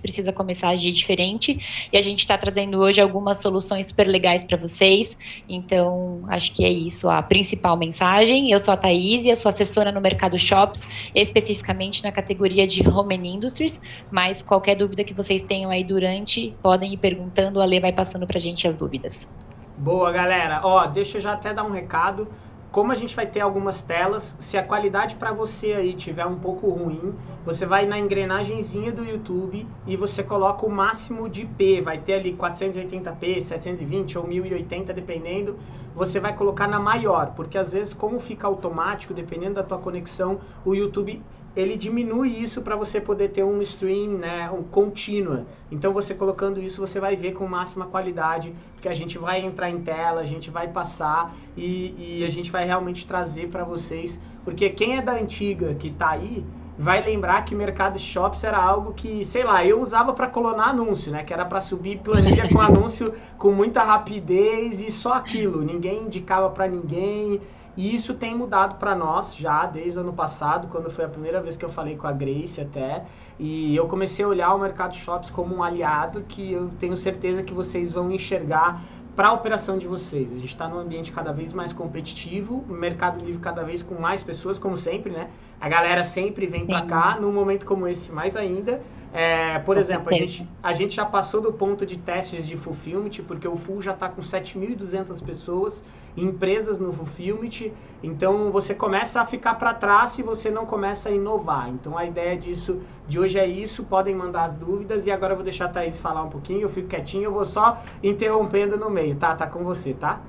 precisa começar a agir diferente. E a gente está trazendo hoje algumas soluções super legais para vocês. Então, acho que é isso a principal mensagem. Eu sou a Thaís e eu sou assessora no Mercado Shops, especificamente na categoria de Home and Industries. Mas qualquer dúvida que vocês tenham aí durante, podem ir perguntando. A Lê vai passando para a gente as dúvidas. Boa, galera. Ó, deixa eu já até dar um recado como a gente vai ter algumas telas, se a qualidade para você aí tiver um pouco ruim, você vai na engrenagemzinha do YouTube e você coloca o máximo de P, vai ter ali 480p, 720 ou 1080 dependendo, você vai colocar na maior, porque às vezes como fica automático, dependendo da tua conexão, o YouTube ele diminui isso para você poder ter um stream, né, um contínua. Então você colocando isso, você vai ver com máxima qualidade, porque a gente vai entrar em tela, a gente vai passar e, e a gente vai realmente trazer para vocês, porque quem é da antiga que está aí, vai lembrar que Mercado Shops era algo que, sei lá, eu usava para colonar anúncio, né? Que era para subir planilha com anúncio com muita rapidez e só aquilo. Ninguém indicava para ninguém. E isso tem mudado para nós já desde o ano passado, quando foi a primeira vez que eu falei com a Grace até. E eu comecei a olhar o Mercado Shops como um aliado que eu tenho certeza que vocês vão enxergar para a operação de vocês. A gente está num ambiente cada vez mais competitivo, o Mercado Livre cada vez com mais pessoas, como sempre, né? A galera sempre vem para cá, num momento como esse mais ainda. É, por exemplo, a gente, a gente já passou do ponto de testes de Fulfillment, porque o Full já está com 7.200 pessoas, empresas no Fulfillment, então você começa a ficar para trás se você não começa a inovar. Então a ideia disso, de hoje é isso, podem mandar as dúvidas, e agora eu vou deixar a Thaís falar um pouquinho, eu fico quietinho, eu vou só interrompendo no meio, tá? Tá com você, tá?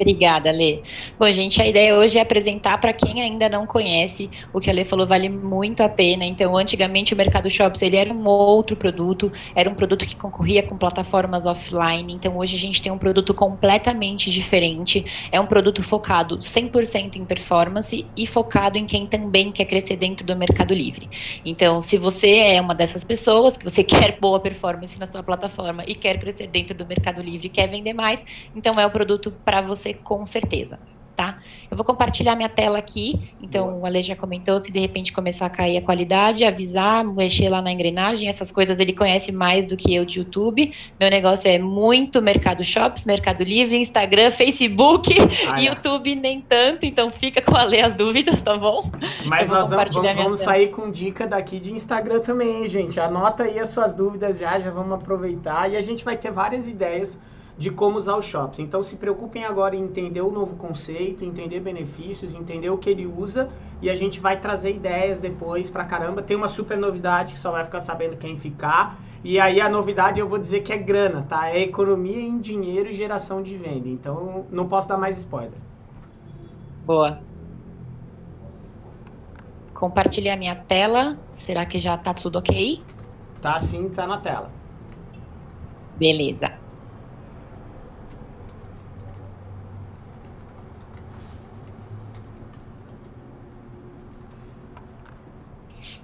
Obrigada, Lê. Bom, gente, a ideia hoje é apresentar para quem ainda não conhece o que a Lê falou vale muito a pena. Então, antigamente o Mercado Shops ele era um outro produto, era um produto que concorria com plataformas offline. Então, hoje a gente tem um produto completamente diferente. É um produto focado 100% em performance e focado em quem também quer crescer dentro do Mercado Livre. Então, se você é uma dessas pessoas que você quer boa performance na sua plataforma e quer crescer dentro do Mercado Livre, quer vender mais, então é o produto para você com certeza. Tá? Eu vou compartilhar minha tela aqui. Então, Boa. o Ale já comentou: se de repente começar a cair a qualidade, avisar, mexer lá na engrenagem, essas coisas ele conhece mais do que eu de YouTube. Meu negócio é muito Mercado Shops, Mercado Livre, Instagram, Facebook, ah, é. YouTube nem tanto. Então, fica com a Ale as dúvidas, tá bom? Mas nós vamos, vamos, vamos sair com dica daqui de Instagram também, gente? Anota aí as suas dúvidas já, já vamos aproveitar e a gente vai ter várias ideias de como usar os shops. Então se preocupem agora em entender o novo conceito, entender benefícios, entender o que ele usa e a gente vai trazer ideias depois pra caramba. Tem uma super novidade que só vai ficar sabendo quem ficar. E aí a novidade eu vou dizer que é grana, tá? É economia em dinheiro e geração de venda. Então não posso dar mais spoiler. Boa. Compartilhar minha tela. Será que já tá tudo ok? Tá sim, tá na tela. Beleza.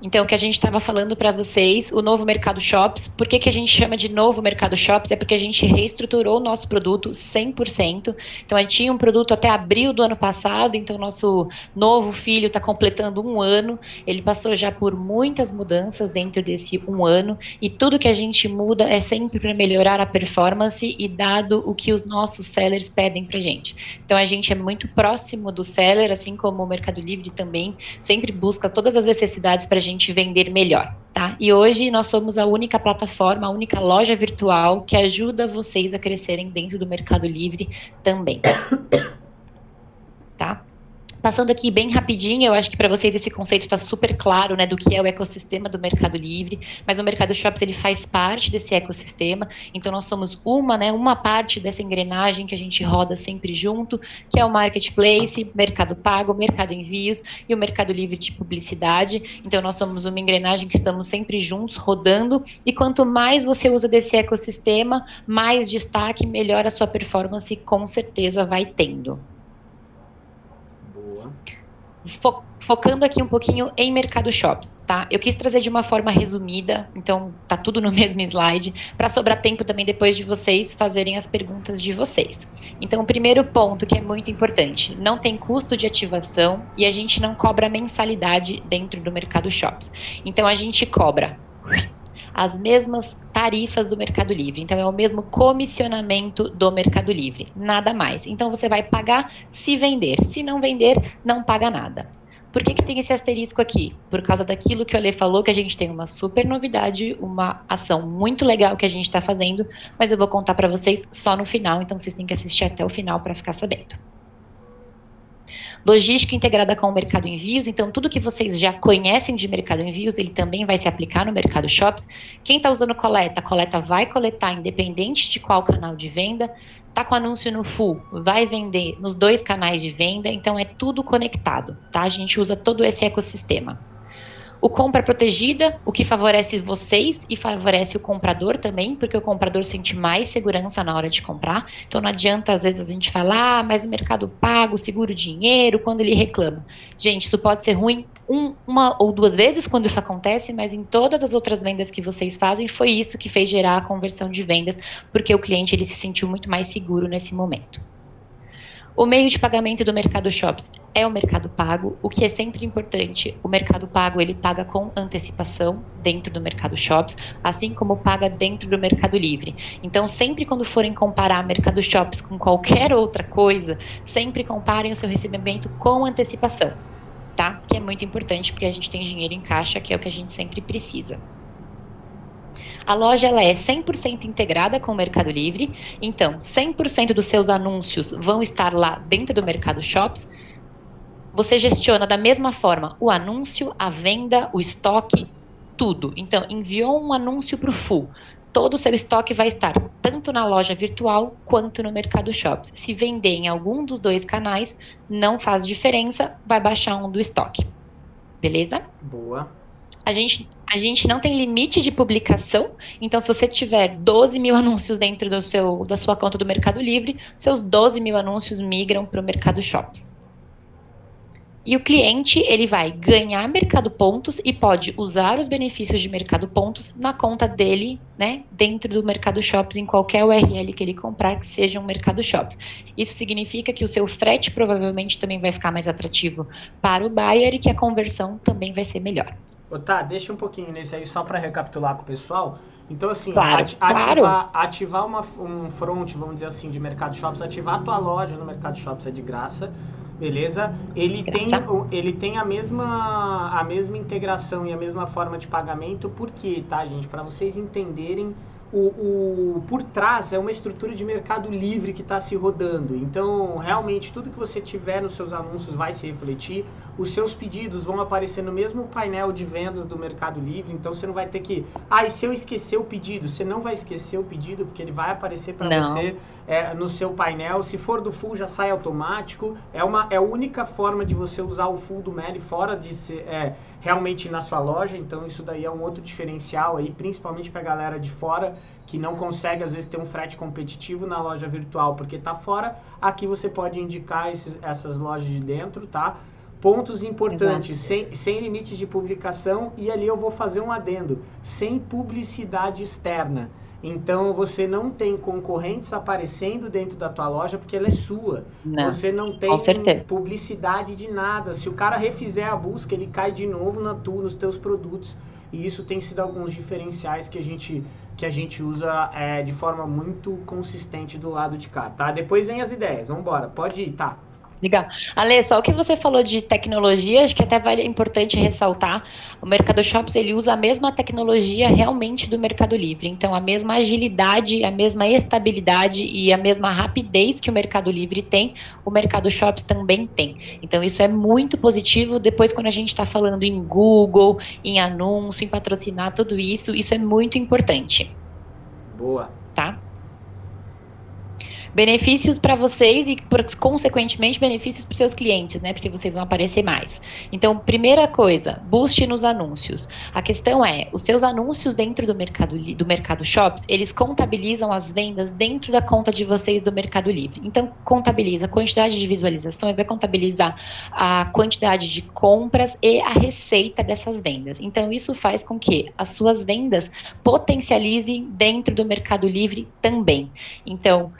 Então, o que a gente estava falando para vocês, o novo Mercado Shops, por que, que a gente chama de novo Mercado Shops? É porque a gente reestruturou o nosso produto 100%. Então, a gente tinha um produto até abril do ano passado, então nosso novo filho está completando um ano. Ele passou já por muitas mudanças dentro desse um ano, e tudo que a gente muda é sempre para melhorar a performance e dado o que os nossos sellers pedem para gente. Então, a gente é muito próximo do seller, assim como o Mercado Livre também, sempre busca todas as necessidades para a gente vender melhor, tá? E hoje nós somos a única plataforma, a única loja virtual que ajuda vocês a crescerem dentro do Mercado Livre também. Tá? Passando aqui bem rapidinho, eu acho que para vocês esse conceito está super claro, né, do que é o ecossistema do Mercado Livre, mas o Mercado Shops ele faz parte desse ecossistema, então nós somos uma, né, uma parte dessa engrenagem que a gente roda sempre junto, que é o Marketplace, Mercado Pago, Mercado Envios e o Mercado Livre de Publicidade. Então nós somos uma engrenagem que estamos sempre juntos, rodando, e quanto mais você usa desse ecossistema, mais destaque, melhor a sua performance com certeza vai tendo. Fo focando aqui um pouquinho em Mercado Shops, tá? Eu quis trazer de uma forma resumida, então tá tudo no mesmo slide, para sobrar tempo também depois de vocês fazerem as perguntas de vocês. Então, o primeiro ponto que é muito importante, não tem custo de ativação e a gente não cobra mensalidade dentro do Mercado Shops. Então, a gente cobra as mesmas tarifas do Mercado Livre. Então, é o mesmo comissionamento do Mercado Livre, nada mais. Então, você vai pagar se vender. Se não vender, não paga nada. Por que, que tem esse asterisco aqui? Por causa daquilo que o Ale falou, que a gente tem uma super novidade, uma ação muito legal que a gente está fazendo, mas eu vou contar para vocês só no final, então vocês têm que assistir até o final para ficar sabendo. Logística integrada com o mercado envios, então tudo que vocês já conhecem de mercado envios, ele também vai se aplicar no mercado shops. Quem está usando coleta, a coleta vai coletar independente de qual canal de venda. Está com anúncio no full, vai vender nos dois canais de venda, então é tudo conectado, tá? A gente usa todo esse ecossistema. O compra protegida, o que favorece vocês e favorece o comprador também, porque o comprador sente mais segurança na hora de comprar. Então não adianta às vezes a gente falar, ah, mas o mercado pago, seguro dinheiro, quando ele reclama. Gente, isso pode ser ruim um, uma ou duas vezes quando isso acontece, mas em todas as outras vendas que vocês fazem, foi isso que fez gerar a conversão de vendas, porque o cliente ele se sentiu muito mais seguro nesse momento. O meio de pagamento do Mercado Shops é o Mercado Pago, o que é sempre importante. O Mercado Pago ele paga com antecipação dentro do Mercado Shops, assim como paga dentro do Mercado Livre. Então, sempre quando forem comparar Mercado Shops com qualquer outra coisa, sempre comparem o seu recebimento com antecipação, tá? Que é muito importante porque a gente tem dinheiro em caixa, que é o que a gente sempre precisa. A loja ela é 100% integrada com o Mercado Livre, então 100% dos seus anúncios vão estar lá dentro do Mercado Shops. Você gestiona da mesma forma o anúncio, a venda, o estoque, tudo. Então, enviou um anúncio para o full. Todo o seu estoque vai estar tanto na loja virtual quanto no Mercado Shops. Se vender em algum dos dois canais, não faz diferença, vai baixar um do estoque. Beleza? Boa. A gente, a gente não tem limite de publicação, então se você tiver 12 mil anúncios dentro do seu, da sua conta do Mercado Livre, seus 12 mil anúncios migram para o Mercado Shops. E o cliente ele vai ganhar mercado pontos e pode usar os benefícios de mercado pontos na conta dele, né, dentro do mercado shops em qualquer URL que ele comprar que seja um mercado shops. Isso significa que o seu frete provavelmente também vai ficar mais atrativo para o buyer e que a conversão também vai ser melhor. Tá, deixa um pouquinho nesse aí só para recapitular com o pessoal. Então, assim, claro, claro. ativar, ativar uma, um front, vamos dizer assim, de Mercado Shops, ativar a tua loja no Mercado Shops é de graça, beleza? Ele tem, ele tem a, mesma, a mesma integração e a mesma forma de pagamento, por quê, tá, gente? Para vocês entenderem o, o, por trás é uma estrutura de mercado livre que está se rodando. Então, realmente, tudo que você tiver nos seus anúncios vai se refletir. Os seus pedidos vão aparecer no mesmo painel de vendas do Mercado Livre. Então, você não vai ter que. Ah, e se eu esquecer o pedido? Você não vai esquecer o pedido, porque ele vai aparecer para você é, no seu painel. Se for do full, já sai automático. É, uma, é a única forma de você usar o full do Meli fora de ser é, realmente na sua loja. Então, isso daí é um outro diferencial aí, principalmente para a galera de fora que não consegue às vezes ter um frete competitivo na loja virtual porque está fora, aqui você pode indicar esses, essas lojas de dentro, tá? Pontos importantes, sem, sem limites de publicação e ali eu vou fazer um adendo, sem publicidade externa. Então você não tem concorrentes aparecendo dentro da tua loja porque ela é sua. Não, você não tem publicidade de nada. Se o cara refizer a busca, ele cai de novo na tua, nos teus produtos. E isso tem sido alguns diferenciais que a gente que a gente usa é, de forma muito consistente do lado de cá, tá? Depois vem as ideias, vamos embora, pode ir, tá? Legal. Ale, só o que você falou de tecnologia, acho que até vale importante ressaltar, o Mercado Shops ele usa a mesma tecnologia realmente do Mercado Livre. Então, a mesma agilidade, a mesma estabilidade e a mesma rapidez que o Mercado Livre tem, o Mercado Shops também tem. Então, isso é muito positivo. Depois, quando a gente está falando em Google, em anúncio, em patrocinar, tudo isso, isso é muito importante. Boa. Tá? Benefícios para vocês e, consequentemente, benefícios para seus clientes, né? Porque vocês vão aparecer mais. Então, primeira coisa, boost nos anúncios. A questão é, os seus anúncios dentro do mercado do mercado shops, eles contabilizam as vendas dentro da conta de vocês do Mercado Livre. Então, contabiliza a quantidade de visualizações, vai contabilizar a quantidade de compras e a receita dessas vendas. Então, isso faz com que as suas vendas potencializem dentro do Mercado Livre também. Então,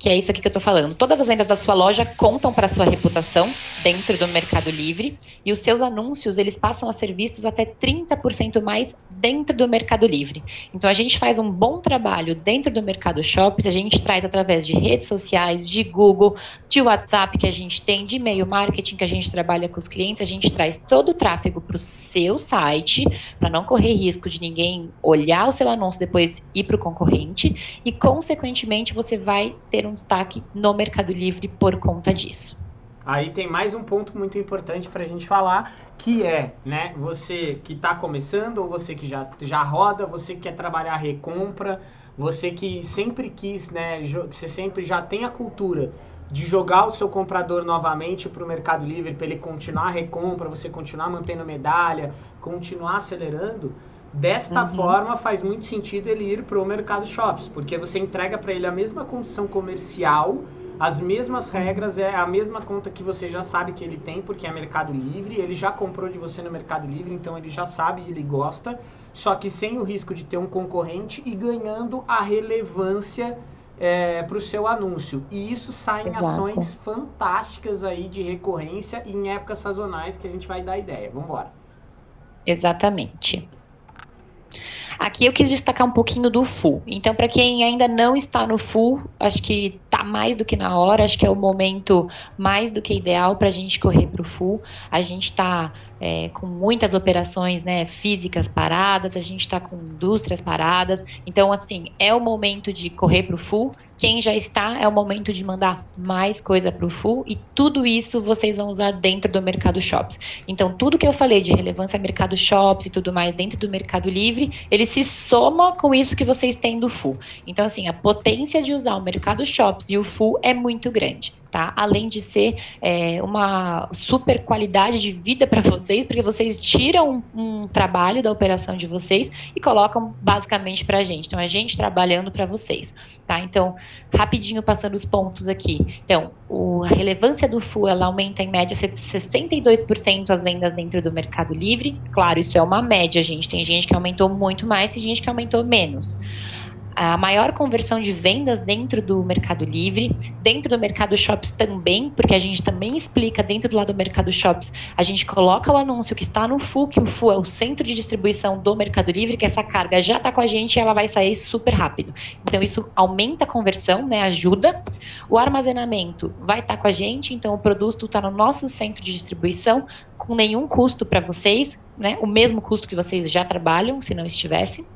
que é isso aqui que eu estou falando. Todas as vendas da sua loja contam para a sua reputação dentro do Mercado Livre e os seus anúncios eles passam a ser vistos até 30% mais dentro do Mercado Livre. Então a gente faz um bom trabalho dentro do Mercado Shops, a gente traz através de redes sociais, de Google, de WhatsApp que a gente tem, de e-mail marketing que a gente trabalha com os clientes, a gente traz todo o tráfego para o seu site para não correr risco de ninguém olhar o seu anúncio depois ir para o concorrente e consequentemente você vai ter um um destaque no Mercado Livre por conta disso. Aí tem mais um ponto muito importante para a gente falar, que é, né, você que está começando ou você que já, já roda, você que quer trabalhar recompra, você que sempre quis, né, você sempre já tem a cultura de jogar o seu comprador novamente para o Mercado Livre, para ele continuar a recompra, você continuar mantendo medalha, continuar acelerando, Desta uhum. forma, faz muito sentido ele ir para o Mercado Shops, porque você entrega para ele a mesma condição comercial, as mesmas regras, é a mesma conta que você já sabe que ele tem, porque é Mercado Livre, ele já comprou de você no Mercado Livre, então ele já sabe, ele gosta, só que sem o risco de ter um concorrente e ganhando a relevância é, para o seu anúncio. E isso sai em ações fantásticas aí de recorrência e em épocas sazonais que a gente vai dar ideia. Vamos embora. Exatamente. Aqui eu quis destacar um pouquinho do full. Então, para quem ainda não está no full, acho que está mais do que na hora, acho que é o momento mais do que ideal para a gente correr para o full. A gente está é, com muitas operações né, físicas paradas, a gente está com indústrias paradas. Então, assim, é o momento de correr para o full. Quem já está, é o momento de mandar mais coisa para o full e tudo isso vocês vão usar dentro do Mercado Shops. Então, tudo que eu falei de relevância Mercado Shops e tudo mais dentro do Mercado Livre, ele se soma com isso que vocês têm do full. Então, assim, a potência de usar o Mercado Shops e o full é muito grande tá? Além de ser é, uma super qualidade de vida para vocês, porque vocês tiram um, um, trabalho da operação de vocês e colocam basicamente para a gente. Então, a gente trabalhando para vocês, tá? Então, rapidinho passando os pontos aqui. Então, o, a relevância do FU, ela aumenta em média 62% as vendas dentro do Mercado Livre. Claro, isso é uma média, gente. Tem gente que aumentou muito mais, tem gente que aumentou menos a maior conversão de vendas dentro do Mercado Livre, dentro do Mercado Shops também, porque a gente também explica dentro do lado do Mercado Shops, a gente coloca o anúncio que está no FU, que o FU é o centro de distribuição do Mercado Livre, que essa carga já está com a gente e ela vai sair super rápido. Então isso aumenta a conversão, né, ajuda. O armazenamento vai estar tá com a gente, então o produto está no nosso centro de distribuição com nenhum custo para vocês, né, o mesmo custo que vocês já trabalham, se não estivesse.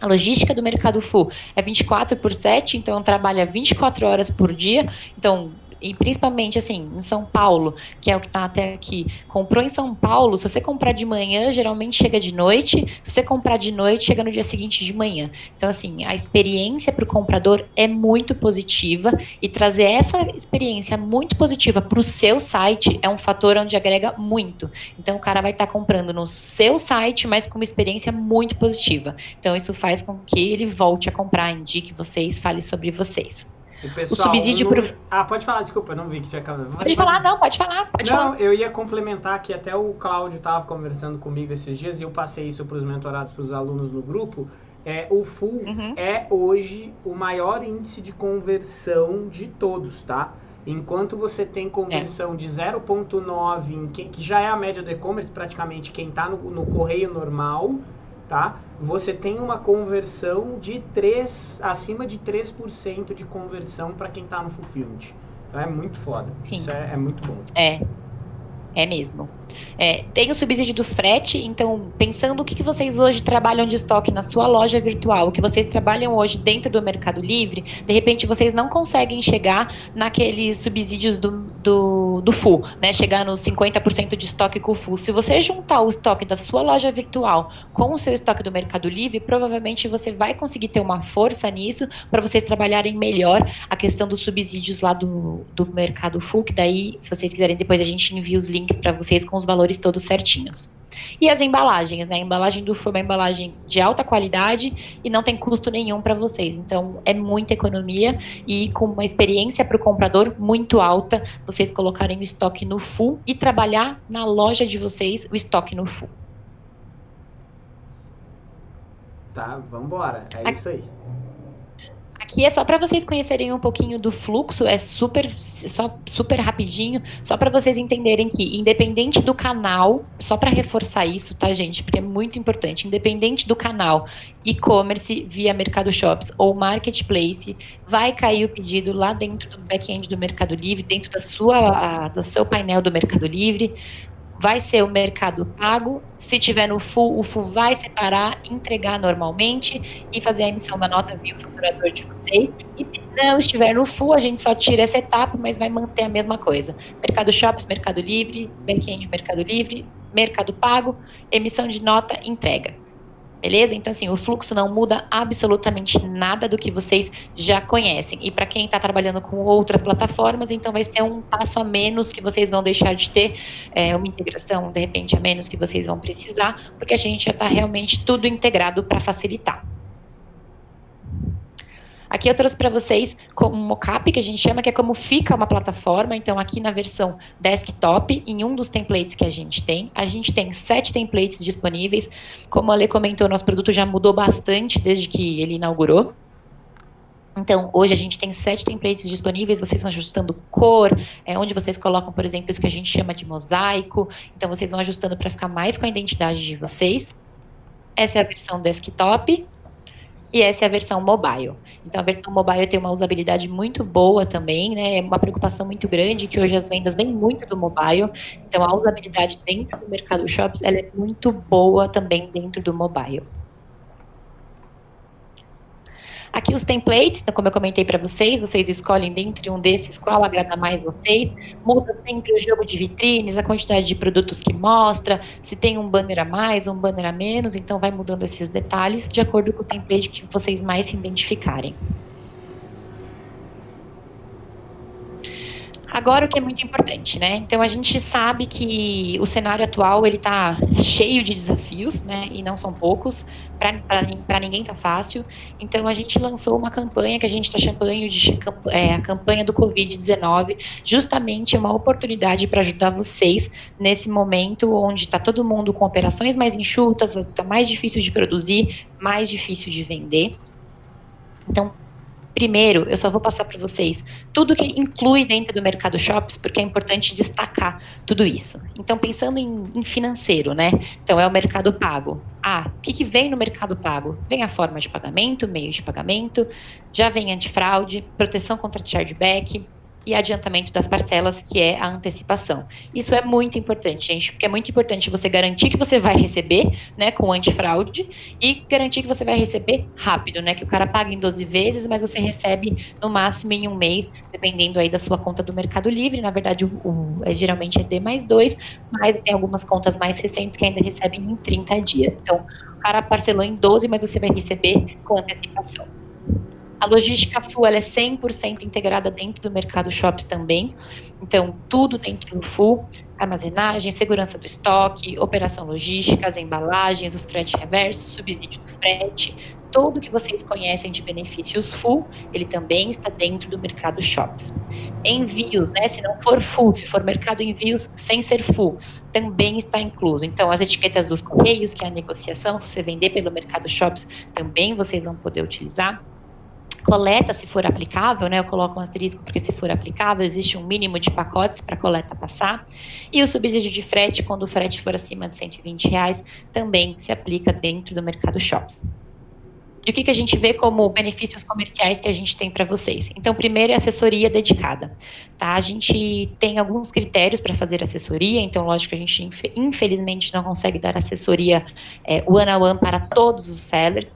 A logística do Mercado Full é 24 por 7, então trabalha 24 horas por dia. Então, e principalmente assim, em São Paulo, que é o que está até aqui, comprou em São Paulo, se você comprar de manhã, geralmente chega de noite, se você comprar de noite, chega no dia seguinte de manhã. Então, assim, a experiência para o comprador é muito positiva e trazer essa experiência muito positiva para o seu site é um fator onde agrega muito. Então, o cara vai estar tá comprando no seu site, mas com uma experiência muito positiva. Então, isso faz com que ele volte a comprar, indique vocês, fale sobre vocês. O, pessoal, o subsídio não... pro... Ah, pode falar, desculpa, não vi que tinha acabado. Pode falar, não, pode falar, pode não, falar. eu ia complementar que até o Cláudio estava conversando comigo esses dias e eu passei isso para os mentorados, para os alunos no grupo. É, o Full uhum. é hoje o maior índice de conversão de todos, tá? Enquanto você tem conversão é. de 0.9, que, que já é a média do e-commerce, praticamente quem está no, no correio normal, tá? Você tem uma conversão de 3, acima de 3% de conversão para quem está no fulfillment. Então é muito foda. Sim. Isso é, é muito bom. É. É mesmo. É, tem o subsídio do frete, então, pensando o que, que vocês hoje trabalham de estoque na sua loja virtual, o que vocês trabalham hoje dentro do Mercado Livre, de repente vocês não conseguem chegar naqueles subsídios do, do, do full, né? Chegar nos 50% de estoque com o full. Se você juntar o estoque da sua loja virtual com o seu estoque do Mercado Livre, provavelmente você vai conseguir ter uma força nisso para vocês trabalharem melhor a questão dos subsídios lá do, do Mercado Full, que daí, se vocês quiserem, depois a gente envia os links para vocês com os valores todos certinhos. E as embalagens, né? A embalagem do Full é uma embalagem de alta qualidade e não tem custo nenhum para vocês. Então, é muita economia e com uma experiência para o comprador muito alta, vocês colocarem o estoque no Full e trabalhar na loja de vocês o estoque no Full. Tá, vamos embora. É isso aí. Aqui é só para vocês conhecerem um pouquinho do fluxo, é super, só, super rapidinho, só para vocês entenderem que, independente do canal, só para reforçar isso, tá, gente? Porque é muito importante, independente do canal, e-commerce via Mercado Shops ou Marketplace, vai cair o pedido lá dentro do back-end do Mercado Livre, dentro da sua, do seu painel do Mercado Livre vai ser o mercado pago. Se tiver no full, o full vai separar, entregar normalmente e fazer a emissão da nota via o faturador de vocês. E se não estiver no full, a gente só tira essa etapa, mas vai manter a mesma coisa. Mercado Shops, Mercado Livre, back-end Mercado Livre, Mercado Pago, emissão de nota, entrega beleza? Então, assim, o fluxo não muda absolutamente nada do que vocês já conhecem. E para quem está trabalhando com outras plataformas, então vai ser um passo a menos que vocês vão deixar de ter, é, uma integração, de repente, a menos que vocês vão precisar, porque a gente já está realmente tudo integrado para facilitar. Aqui eu trouxe para vocês como mockup, que a gente chama, que é como fica uma plataforma. Então, aqui na versão desktop, em um dos templates que a gente tem, a gente tem sete templates disponíveis. Como a Lê comentou, nosso produto já mudou bastante desde que ele inaugurou. Então, hoje a gente tem sete templates disponíveis, vocês vão ajustando cor, é, onde vocês colocam, por exemplo, isso que a gente chama de mosaico. Então, vocês vão ajustando para ficar mais com a identidade de vocês. Essa é a versão desktop e essa é a versão mobile. Então, a versão mobile tem uma usabilidade muito boa também, né? É uma preocupação muito grande que hoje as vendas vêm muito do mobile. Então, a usabilidade dentro do mercado shops ela é muito boa também dentro do mobile. Aqui os templates, então, como eu comentei para vocês, vocês escolhem dentre um desses qual agrada mais vocês. Muda sempre o jogo de vitrines, a quantidade de produtos que mostra, se tem um banner a mais, um banner a menos, então vai mudando esses detalhes de acordo com o template que vocês mais se identificarem. Agora o que é muito importante, né? Então a gente sabe que o cenário atual ele está cheio de desafios, né? E não são poucos. Para ninguém tá fácil. Então a gente lançou uma campanha que a gente está chamando de é, a campanha do Covid-19, justamente uma oportunidade para ajudar vocês nesse momento onde está todo mundo com operações mais enxutas, está mais difícil de produzir, mais difícil de vender. Então, Primeiro, eu só vou passar para vocês tudo que inclui dentro do mercado shops, porque é importante destacar tudo isso. Então, pensando em, em financeiro, né? Então, é o mercado pago. Ah, o que, que vem no mercado pago? Vem a forma de pagamento, meio de pagamento, já vem antifraude, proteção contra chargeback, e adiantamento das parcelas, que é a antecipação. Isso é muito importante, gente, porque é muito importante você garantir que você vai receber, né, com antifraude, e garantir que você vai receber rápido, né, que o cara paga em 12 vezes, mas você recebe no máximo em um mês, dependendo aí da sua conta do Mercado Livre. Na verdade, o, o é, geralmente é D mais 2, mas tem algumas contas mais recentes que ainda recebem em 30 dias. Então, o cara parcelou em 12, mas você vai receber com antecipação. A logística full ela é 100% integrada dentro do mercado shops também. Então, tudo dentro do full, armazenagem, segurança do estoque, operação logística, as embalagens, o frete reverso, subsídio do frete, tudo que vocês conhecem de benefícios full, ele também está dentro do mercado shops. Envios, né? Se não for full, se for mercado envios sem ser full, também está incluso. Então, as etiquetas dos correios, que é a negociação, se você vender pelo mercado shops, também vocês vão poder utilizar coleta, se for aplicável, né, eu coloco um asterisco porque se for aplicável, existe um mínimo de pacotes para coleta passar. E o subsídio de frete, quando o frete for acima de 120 reais, também se aplica dentro do mercado shops. E o que, que a gente vê como benefícios comerciais que a gente tem para vocês? Então, primeiro é assessoria dedicada. Tá? A gente tem alguns critérios para fazer assessoria, então, lógico a gente, infelizmente, não consegue dar assessoria é, one-on-one -on -one para todos os sellers,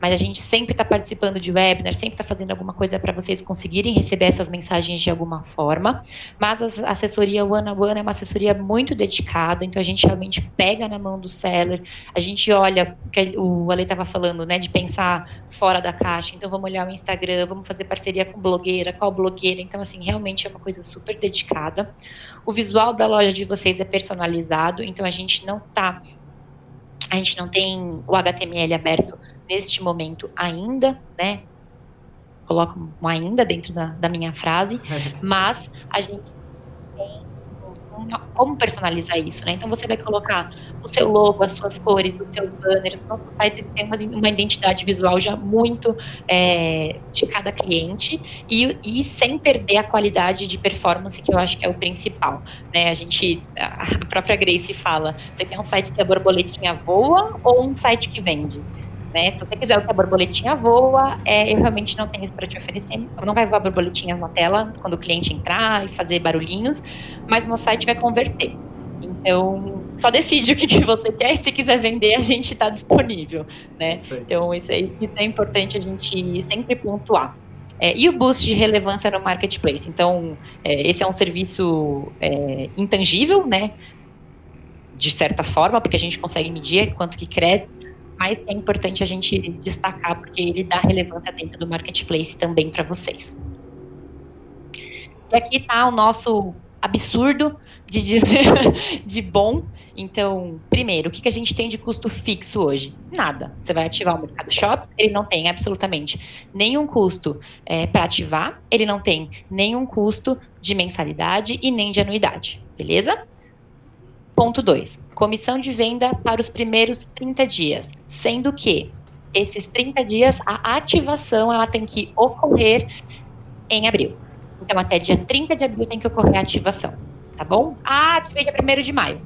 mas a gente sempre está participando de webinar, sempre está fazendo alguma coisa para vocês conseguirem receber essas mensagens de alguma forma. Mas a assessoria One on One é uma assessoria muito dedicada, então a gente realmente pega na mão do seller, a gente olha o que o Ale estava falando, né, de pensar fora da caixa. Então vamos olhar o Instagram, vamos fazer parceria com blogueira, qual blogueira. Então, assim, realmente é uma coisa super dedicada. O visual da loja de vocês é personalizado, então a gente não está a gente não tem o HTML aberto neste momento ainda, né? Coloco um ainda dentro da, da minha frase, mas a gente como personalizar isso, né? Então você vai colocar o seu logo, as suas cores, os seus banners. Os nossos sites eles têm uma, uma identidade visual já muito é, de cada cliente e, e, sem perder a qualidade de performance que eu acho que é o principal, né? A gente, a própria Grace fala, você quer um site que a borboletinha voa ou um site que vende? Né? Se você quiser que a borboletinha voa, é, eu realmente não tenho isso para te oferecer. Não vai voar borboletinhas na tela quando o cliente entrar e fazer barulhinhos, mas no site vai converter. Então, só decide o que, que você quer e se quiser vender, a gente está disponível, né? Isso então, isso, aí, é importante a gente sempre pontuar. É, e o boost de relevância no marketplace. Então, é, esse é um serviço é, intangível, né? De certa forma, porque a gente consegue medir quanto que cresce mas é importante a gente destacar porque ele dá relevância dentro do marketplace também para vocês. E aqui está o nosso absurdo de dizer de bom. Então, primeiro, o que, que a gente tem de custo fixo hoje? Nada. Você vai ativar o Mercado Shops, ele não tem absolutamente nenhum custo é, para ativar, ele não tem nenhum custo de mensalidade e nem de anuidade, beleza? Ponto 2. Comissão de venda para os primeiros 30 dias, sendo que esses 30 dias a ativação ela tem que ocorrer em abril. Então, até dia 30 de abril tem que ocorrer a ativação, tá bom? Ah, ativei dia 1 de maio.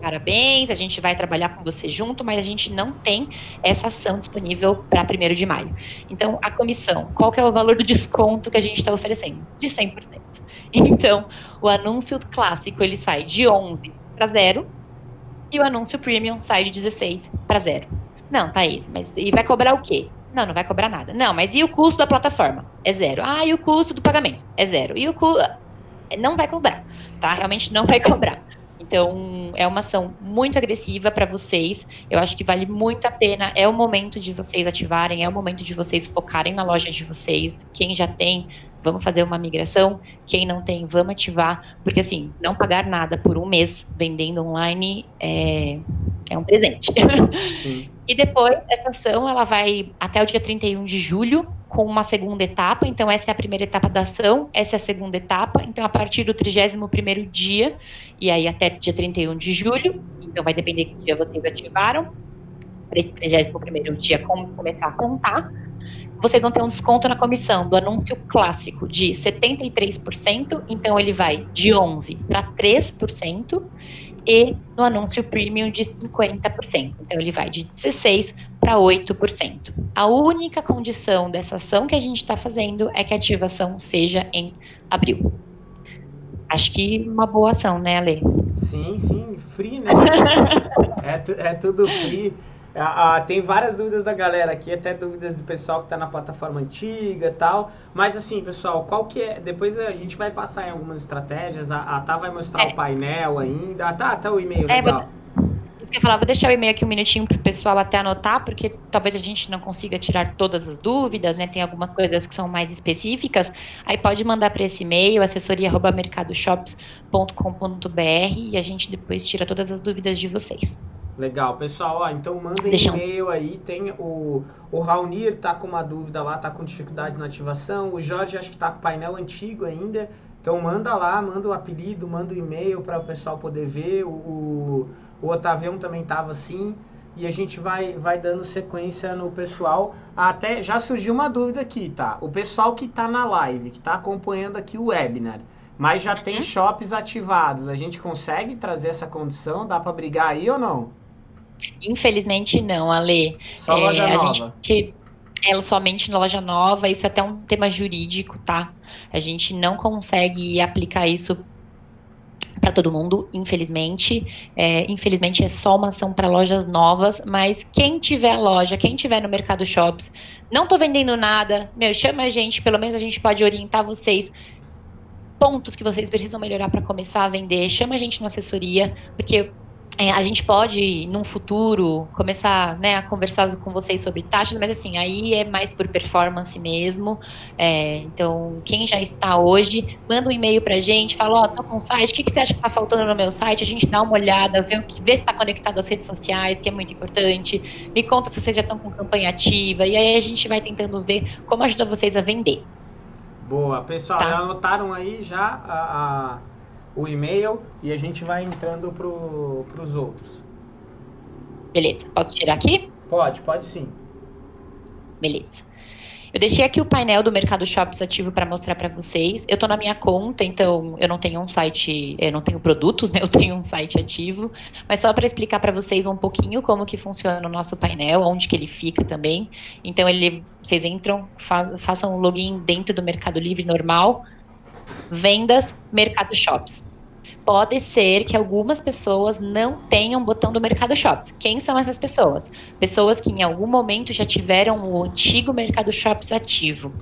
Parabéns, a gente vai trabalhar com você junto, mas a gente não tem essa ação disponível para 1 de maio. Então, a comissão, qual que é o valor do desconto que a gente está oferecendo? De 100%. Então, o anúncio clássico, ele sai de 11 para zero e o anúncio premium sai de 16 para zero. Não, Thaís, mas e vai cobrar o quê? Não, não vai cobrar nada. Não, mas e o custo da plataforma? É zero. Ah, e o custo do pagamento? É zero. E o custo. Não vai cobrar, tá? Realmente não vai cobrar. Então, é uma ação muito agressiva para vocês. Eu acho que vale muito a pena. É o momento de vocês ativarem, é o momento de vocês focarem na loja de vocês. Quem já tem, vamos fazer uma migração. Quem não tem, vamos ativar. Porque, assim, não pagar nada por um mês vendendo online é, é um presente. e depois, essa ação, ela vai até o dia 31 de julho, com uma segunda etapa. Então, essa é a primeira etapa da ação, essa é a segunda etapa. Então, a partir do 31º dia, e aí até dia 31 de julho, então vai depender que dia vocês ativaram, para esse 31º dia como começar a contar vocês vão ter um desconto na comissão do anúncio clássico de 73%, então ele vai de 11% para 3%, e no anúncio premium de 50%, então ele vai de 16% para 8%. A única condição dessa ação que a gente está fazendo é que a ativação seja em abril. Acho que uma boa ação, né, Ale? Sim, sim, free, né? é, é tudo free. Ah, ah, tem várias dúvidas da galera aqui, até dúvidas do pessoal que está na plataforma antiga e tal. Mas assim, pessoal, qual que é. Depois a gente vai passar em algumas estratégias. A, a Tá vai mostrar é. o painel ainda. Ah, tá, até o e-mail é, legal. Isso que eu falava, vou deixar o e-mail aqui um minutinho para o pessoal até anotar, porque talvez a gente não consiga tirar todas as dúvidas, né? Tem algumas coisas que são mais específicas. Aí pode mandar para esse e-mail, assessoria.mercadoshops.com.br e a gente depois tira todas as dúvidas de vocês. Legal, pessoal, ó, então mandem Deixa e-mail aí, tem o, o Raunir tá com uma dúvida lá, tá com dificuldade na ativação, o Jorge acho que tá com painel antigo ainda, então manda lá, manda o apelido, manda o e-mail para o pessoal poder ver, o, o, o Otavião também tava assim, e a gente vai, vai dando sequência no pessoal, até já surgiu uma dúvida aqui, tá? O pessoal que tá na live, que tá acompanhando aqui o webinar, mas já uhum. tem shops ativados, a gente consegue trazer essa condição, dá para brigar aí ou não? Infelizmente não, Ale. Só loja é, nova. Gente, é somente loja nova, isso é até um tema jurídico, tá? A gente não consegue aplicar isso para todo mundo, infelizmente. É, infelizmente é só uma ação para lojas novas, mas quem tiver loja, quem tiver no Mercado Shops, não tô vendendo nada, meu, chama a gente, pelo menos a gente pode orientar vocês pontos que vocês precisam melhorar para começar a vender, chama a gente na assessoria, porque é, a gente pode, num futuro, começar né, a conversar com vocês sobre taxas, mas assim, aí é mais por performance mesmo. É, então, quem já está hoje, manda um e-mail pra gente, fala, ó, oh, tô com o site, o que, que você acha que tá faltando no meu site? A gente dá uma olhada, vê, vê se está conectado às redes sociais, que é muito importante. Me conta se vocês já estão com campanha ativa, e aí a gente vai tentando ver como ajudar vocês a vender. Boa, pessoal, tá. anotaram aí já a... a o e-mail e a gente vai entrando para os outros. Beleza, posso tirar aqui? Pode, pode sim. Beleza. Eu deixei aqui o painel do Mercado Shops ativo para mostrar para vocês. Eu estou na minha conta, então eu não tenho um site, eu não tenho produtos, né? Eu tenho um site ativo, mas só para explicar para vocês um pouquinho como que funciona o nosso painel, onde que ele fica também. Então ele, vocês entram, fa façam o login dentro do Mercado Livre normal, vendas, Mercado Shops. Pode ser que algumas pessoas não tenham botão do Mercado Shops. Quem são essas pessoas? Pessoas que em algum momento já tiveram o antigo Mercado Shops ativo.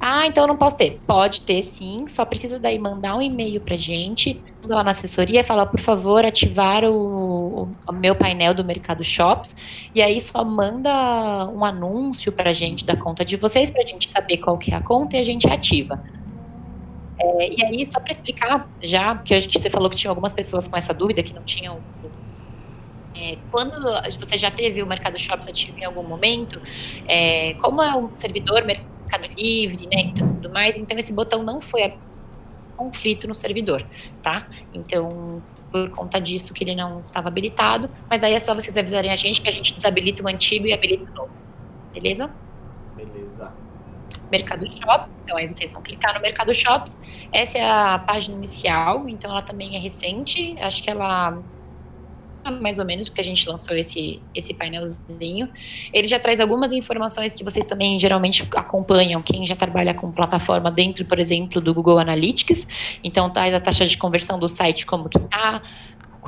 Ah, então eu não posso ter. Pode ter sim, só precisa daí mandar um e-mail pra gente, lá na assessoria, falar, por favor, ativar o, o, meu painel do Mercado Shops, e aí só manda um anúncio pra gente da conta de vocês, pra gente saber qual que é a conta e a gente ativa. É, e aí, só para explicar já, porque acho que você falou que tinha algumas pessoas com essa dúvida que não tinham. É, quando você já teve o Mercado Shops ativo em algum momento, é, como é um servidor Mercado Livre, né, e tudo mais, então esse botão não foi conflito no servidor, tá? Então, por conta disso que ele não estava habilitado, mas daí é só vocês avisarem a gente que a gente desabilita o antigo e habilita o novo, beleza? Beleza. Mercado Shops. Então, aí vocês vão clicar no Mercado Shops. Essa é a página inicial, então ela também é recente. Acho que ela mais ou menos que a gente lançou esse, esse painelzinho. Ele já traz algumas informações que vocês também geralmente acompanham, quem já trabalha com plataforma dentro, por exemplo, do Google Analytics. Então, traz a taxa de conversão do site como que tá,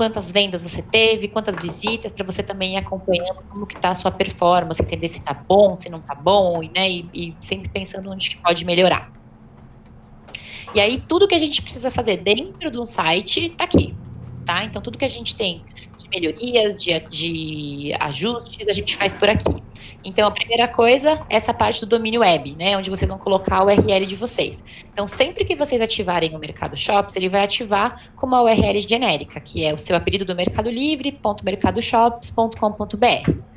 quantas vendas você teve, quantas visitas, para você também ir acompanhando como que está a sua performance, entender se está bom, se não está bom, né, e, e sempre pensando onde que pode melhorar. E aí, tudo que a gente precisa fazer dentro de um site está aqui, tá? Então, tudo que a gente tem melhorias, de, de ajustes, a gente faz por aqui. Então, a primeira coisa, essa parte do domínio web, né, onde vocês vão colocar o URL de vocês. Então, sempre que vocês ativarem o Mercado Shops, ele vai ativar com uma URL genérica, que é o seu apelido do Mercado Livre, .mercadoshops.com.br.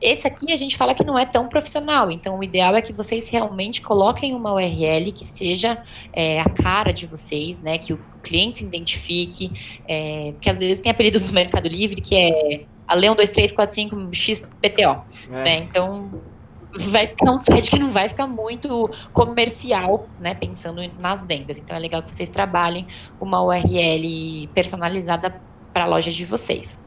Esse aqui a gente fala que não é tão profissional, então o ideal é que vocês realmente coloquem uma URL que seja é, a cara de vocês, né? Que o cliente se identifique, é, porque às vezes tem apelidos no Mercado Livre que é a Leão 2345 XPTO, é. né? Então vai ficar um site que não vai ficar muito comercial, né? Pensando nas vendas. Então é legal que vocês trabalhem uma URL personalizada para a loja de vocês.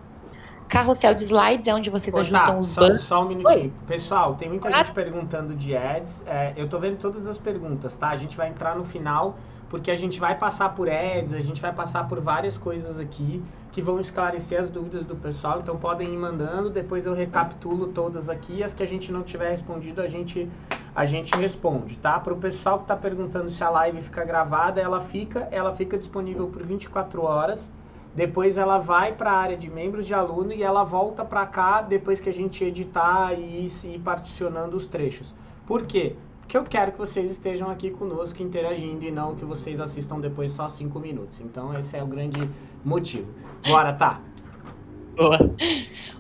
Carrossel de slides é onde vocês Pô, ajustam tá, os só. Só um minutinho. Oi. Pessoal, tem muita ah. gente perguntando de ads. É, eu tô vendo todas as perguntas, tá? A gente vai entrar no final, porque a gente vai passar por ads, a gente vai passar por várias coisas aqui que vão esclarecer as dúvidas do pessoal. Então podem ir mandando, depois eu recapitulo todas aqui. As que a gente não tiver respondido, a gente, a gente responde, tá? Para o pessoal que está perguntando se a live fica gravada, ela fica, ela fica disponível por 24 horas depois ela vai para a área de membros de aluno e ela volta para cá depois que a gente editar e ir particionando os trechos. Por quê? Porque eu quero que vocês estejam aqui conosco interagindo e não que vocês assistam depois só cinco minutos. Então esse é o grande motivo. Bora, tá? Boa.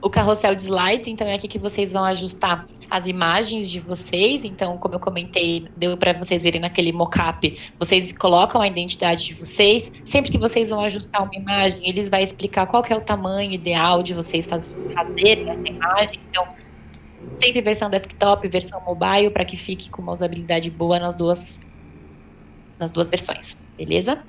O carrossel de slides, então é aqui que vocês vão ajustar as imagens de vocês. Então, como eu comentei, deu para vocês verem naquele mockup, vocês colocam a identidade de vocês. Sempre que vocês vão ajustar uma imagem, eles vai explicar qual é o tamanho ideal de vocês fazerem essa imagem. Então, sempre versão desktop, versão mobile, para que fique com uma usabilidade boa nas duas nas duas versões, beleza?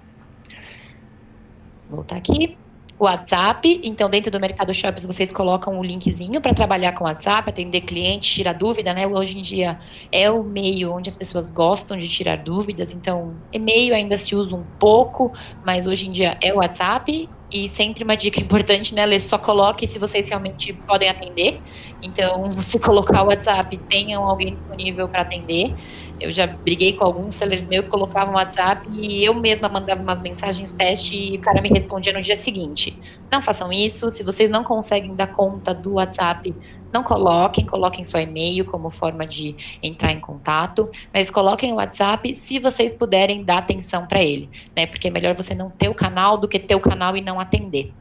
Vou voltar aqui. WhatsApp. Então, dentro do Mercado Shops, vocês colocam o linkzinho para trabalhar com WhatsApp, atender cliente, tirar dúvida, né? Hoje em dia é o meio onde as pessoas gostam de tirar dúvidas. Então, e-mail ainda se usa um pouco, mas hoje em dia é o WhatsApp. E sempre uma dica importante, né, Lê? Só coloque se vocês realmente podem atender. Então, se colocar o WhatsApp, tenham alguém disponível para atender. Eu já briguei com alguns sellers meus que colocavam WhatsApp e eu mesma mandava umas mensagens teste e o cara me respondia no dia seguinte. Não façam isso, se vocês não conseguem dar conta do WhatsApp, não coloquem, coloquem seu e-mail como forma de entrar em contato, mas coloquem o WhatsApp se vocês puderem dar atenção para ele, né? Porque é melhor você não ter o canal do que ter o canal e não atender,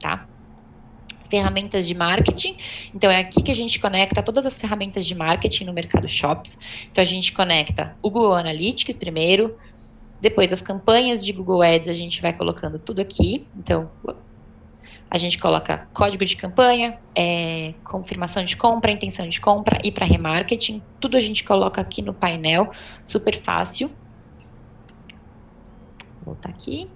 tá? Ferramentas de marketing. Então, é aqui que a gente conecta todas as ferramentas de marketing no Mercado Shops. Então, a gente conecta o Google Analytics primeiro, depois as campanhas de Google Ads, a gente vai colocando tudo aqui. Então, a gente coloca código de campanha, é, confirmação de compra, intenção de compra e para remarketing. Tudo a gente coloca aqui no painel, super fácil. Vou voltar aqui.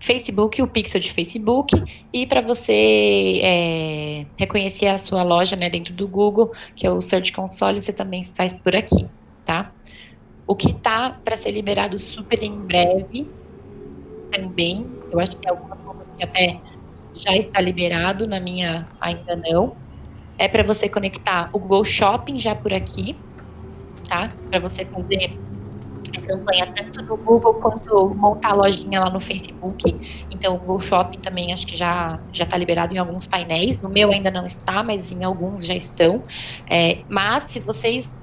Facebook, o pixel de Facebook, e para você é, reconhecer a sua loja né, dentro do Google, que é o Search Console, você também faz por aqui, tá? O que tá para ser liberado super em breve também, eu acho que tem algumas coisas que até já está liberado, na minha ainda não, é para você conectar o Google Shopping já por aqui, tá? Para você fazer campanha tanto no Google quanto montar a lojinha lá no Facebook. Então o Google Shopping também acho que já já está liberado em alguns painéis. No meu ainda não está, mas em alguns já estão. É, mas se vocês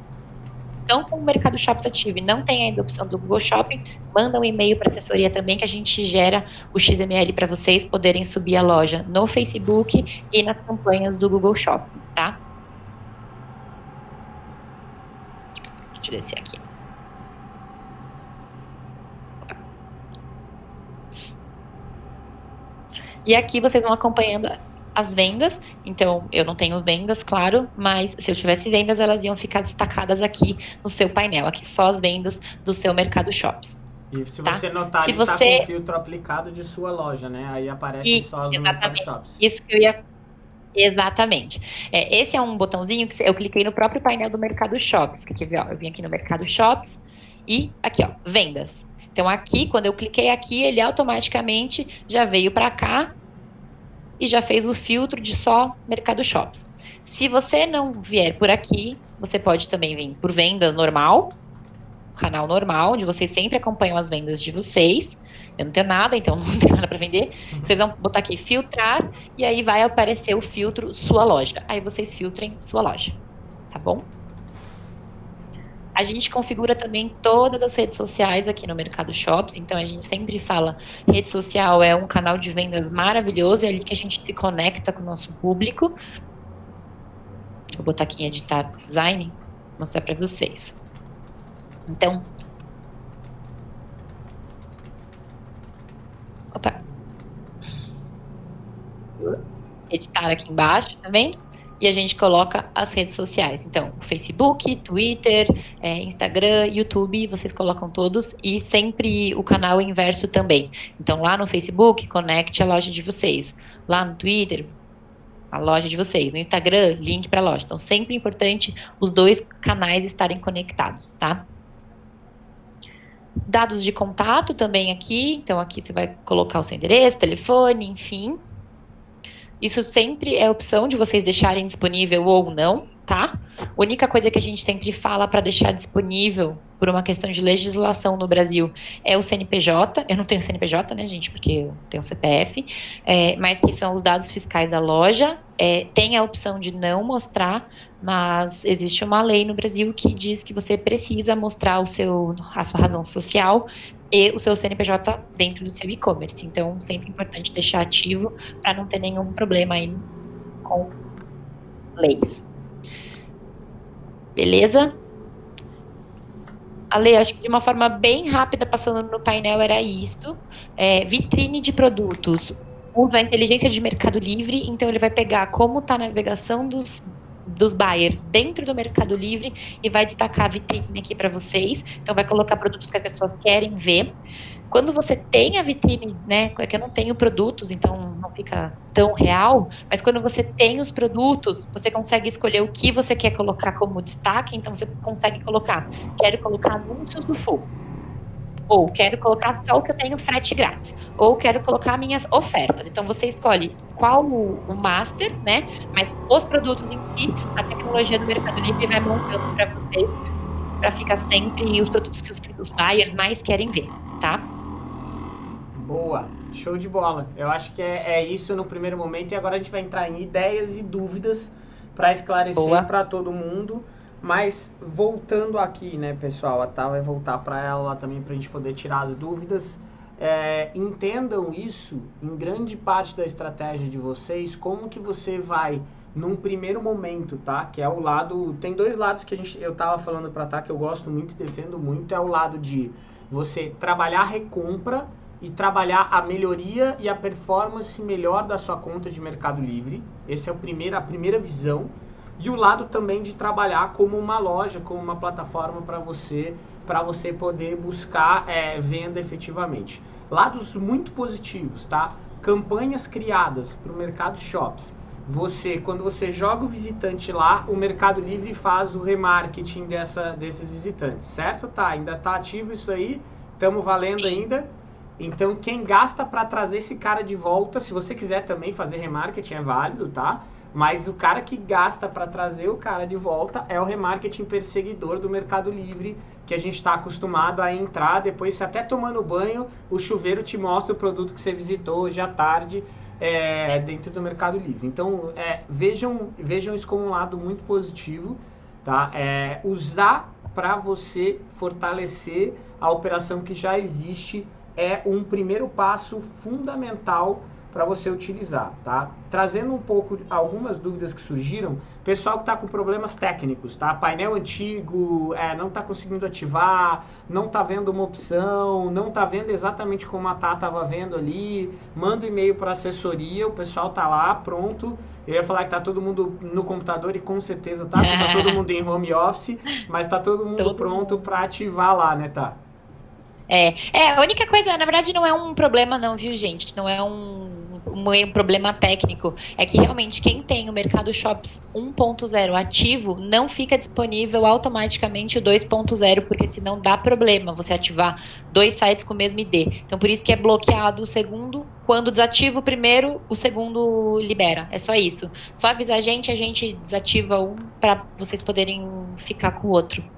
estão com o Mercado Shops ativo e não tem ainda a opção do Google Shopping, manda um e-mail para a assessoria também que a gente gera o XML para vocês poderem subir a loja no Facebook e nas campanhas do Google Shopping, tá? Deixa eu descer aqui. E aqui vocês vão acompanhando as vendas. Então, eu não tenho vendas, claro, mas se eu tivesse vendas, elas iam ficar destacadas aqui no seu painel. Aqui só as vendas do seu Mercado Shops. E se tá? você notar, se ele você... tá com o filtro aplicado de sua loja, né? Aí aparece Isso, só os Mercado Shops. Isso que eu ia Exatamente. É, esse é um botãozinho que eu cliquei no próprio painel do Mercado Shops. Que aqui, ó, eu vim aqui no Mercado Shops e aqui, ó, vendas. Então aqui, quando eu cliquei aqui, ele automaticamente já veio para cá e já fez o filtro de só Mercado Shops. Se você não vier por aqui, você pode também vir por vendas normal, canal normal, onde vocês sempre acompanham as vendas de vocês. Eu não tenho nada, então não tenho nada para vender. Vocês vão botar aqui filtrar e aí vai aparecer o filtro sua loja. Aí vocês filtrem sua loja, tá bom? A gente configura também todas as redes sociais aqui no Mercado Shops, então a gente sempre fala, rede social é um canal de vendas maravilhoso, é ali que a gente se conecta com o nosso público. Vou botar aqui em editar design, mostrar para vocês. Então, opa, editar aqui embaixo, tá vendo? E a gente coloca as redes sociais. Então, Facebook, Twitter, é, Instagram, YouTube, vocês colocam todos e sempre o canal inverso também. Então, lá no Facebook, conecte a loja de vocês. Lá no Twitter, a loja de vocês. No Instagram, link para a loja. Então, sempre importante os dois canais estarem conectados, tá? Dados de contato também aqui. Então, aqui você vai colocar o seu endereço, telefone, enfim. Isso sempre é opção de vocês deixarem disponível ou não, tá? A única coisa que a gente sempre fala para deixar disponível por uma questão de legislação no Brasil é o CNPJ. Eu não tenho CNPJ, né, gente, porque eu tenho CPF, é, mas que são os dados fiscais da loja. É, tem a opção de não mostrar, mas existe uma lei no Brasil que diz que você precisa mostrar o seu, a sua razão social e o seu CNPJ dentro do seu e-commerce. Então, sempre importante deixar ativo para não ter nenhum problema aí com leis. Beleza? Ale, acho que de uma forma bem rápida, passando no painel, era isso. É, vitrine de produtos. Usa a inteligência de Mercado Livre, então ele vai pegar como está a navegação dos dos buyers dentro do Mercado Livre e vai destacar a vitrine aqui para vocês. Então, vai colocar produtos que as pessoas querem ver. Quando você tem a vitrine, né, é que eu não tenho produtos, então não fica tão real, mas quando você tem os produtos, você consegue escolher o que você quer colocar como destaque, então você consegue colocar, quero colocar anúncios do fogo ou quero colocar só o que eu tenho frete grátis, ou quero colocar minhas ofertas. Então você escolhe qual o, o master, né? Mas os produtos em si, a tecnologia do Mercado Livre vai montando para você, para ficar sempre os produtos que os, os buyers mais querem ver, tá? Boa, show de bola. Eu acho que é, é isso no primeiro momento e agora a gente vai entrar em ideias e dúvidas para esclarecer para todo mundo. Mas voltando aqui, né, pessoal, a Tá vai voltar para ela lá também para a gente poder tirar as dúvidas. É, entendam isso em grande parte da estratégia de vocês, como que você vai num primeiro momento, tá? Que é o lado, tem dois lados que a gente, eu tava falando para tá que eu gosto muito e defendo muito, é o lado de você trabalhar recompra e trabalhar a melhoria e a performance melhor da sua conta de Mercado Livre. Esse é o primeiro, a primeira visão e o lado também de trabalhar como uma loja, como uma plataforma para você, para você poder buscar é, venda efetivamente. Lados muito positivos, tá? Campanhas criadas para o mercado shops. Você, quando você joga o visitante lá, o Mercado Livre faz o remarketing dessa, desses visitantes, certo? Tá, ainda tá ativo isso aí, estamos valendo ainda. Então, quem gasta para trazer esse cara de volta, se você quiser também fazer remarketing, é válido, tá? Mas o cara que gasta para trazer o cara de volta é o remarketing perseguidor do Mercado Livre, que a gente está acostumado a entrar, depois, até tomando banho, o chuveiro te mostra o produto que você visitou hoje à tarde é, dentro do Mercado Livre. Então, é, vejam, vejam isso como um lado muito positivo, tá? É, usar para você fortalecer a operação que já existe é um primeiro passo fundamental para você utilizar, tá? Trazendo um pouco algumas dúvidas que surgiram, pessoal que está com problemas técnicos, tá? Painel antigo, é, não está conseguindo ativar, não está vendo uma opção, não está vendo exatamente como a Tá estava vendo ali, manda um e-mail para assessoria, o pessoal tá lá, pronto. Eu ia falar que tá todo mundo no computador e com certeza tá, porque tá todo mundo em home office, mas tá todo mundo todo pronto para ativar lá, né, tá? É, é, a única coisa, na verdade, não é um problema, não, viu, gente? Não é um um problema técnico é que realmente quem tem o Mercado Shops 1.0 ativo não fica disponível automaticamente o 2.0, porque senão dá problema você ativar dois sites com o mesmo ID. Então por isso que é bloqueado o segundo, quando desativa o primeiro, o segundo libera. É só isso. Só avisa a gente, a gente desativa um para vocês poderem ficar com o outro.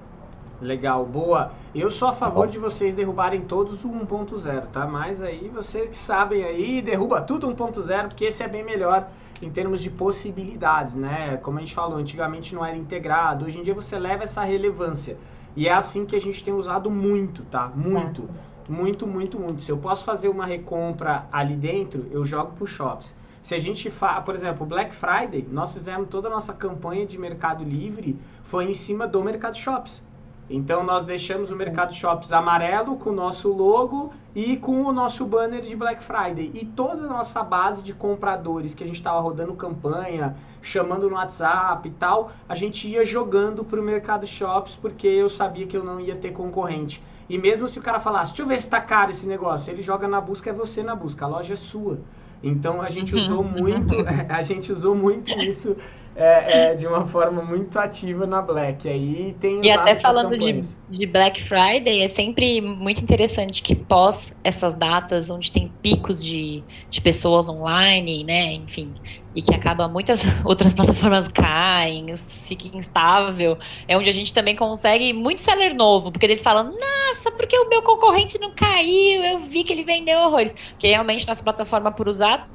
Legal, boa. Eu sou a favor de vocês derrubarem todos o 1.0, tá? Mas aí vocês que sabem aí, derruba tudo 1.0, porque esse é bem melhor em termos de possibilidades, né? Como a gente falou, antigamente não era integrado, hoje em dia você leva essa relevância. E é assim que a gente tem usado muito, tá? Muito. Muito, muito, muito. Se eu posso fazer uma recompra ali dentro, eu jogo pro shops. Se a gente faz, por exemplo, Black Friday, nós fizemos toda a nossa campanha de Mercado Livre foi em cima do Mercado Shops. Então nós deixamos o Mercado Shops amarelo com o nosso logo e com o nosso banner de Black Friday. E toda a nossa base de compradores que a gente estava rodando campanha, chamando no WhatsApp e tal, a gente ia jogando para o Mercado Shops porque eu sabia que eu não ia ter concorrente. E mesmo se o cara falasse, deixa eu ver se está caro esse negócio, ele joga na busca, é você na busca, a loja é sua. Então a gente usou muito, a gente usou muito isso é, é, de uma forma muito ativa na Black. Aí tem e até falando de, de, Black Friday, é sempre muito interessante que pós essas datas, onde tem picos de, de pessoas online, né, enfim, e que acaba muitas outras plataformas caem, fica instável, é onde a gente também consegue muito seller novo, porque eles falam, nossa, porque o meu concorrente não caiu, eu vi que ele vendeu horrores. Porque realmente nossa plataforma por usar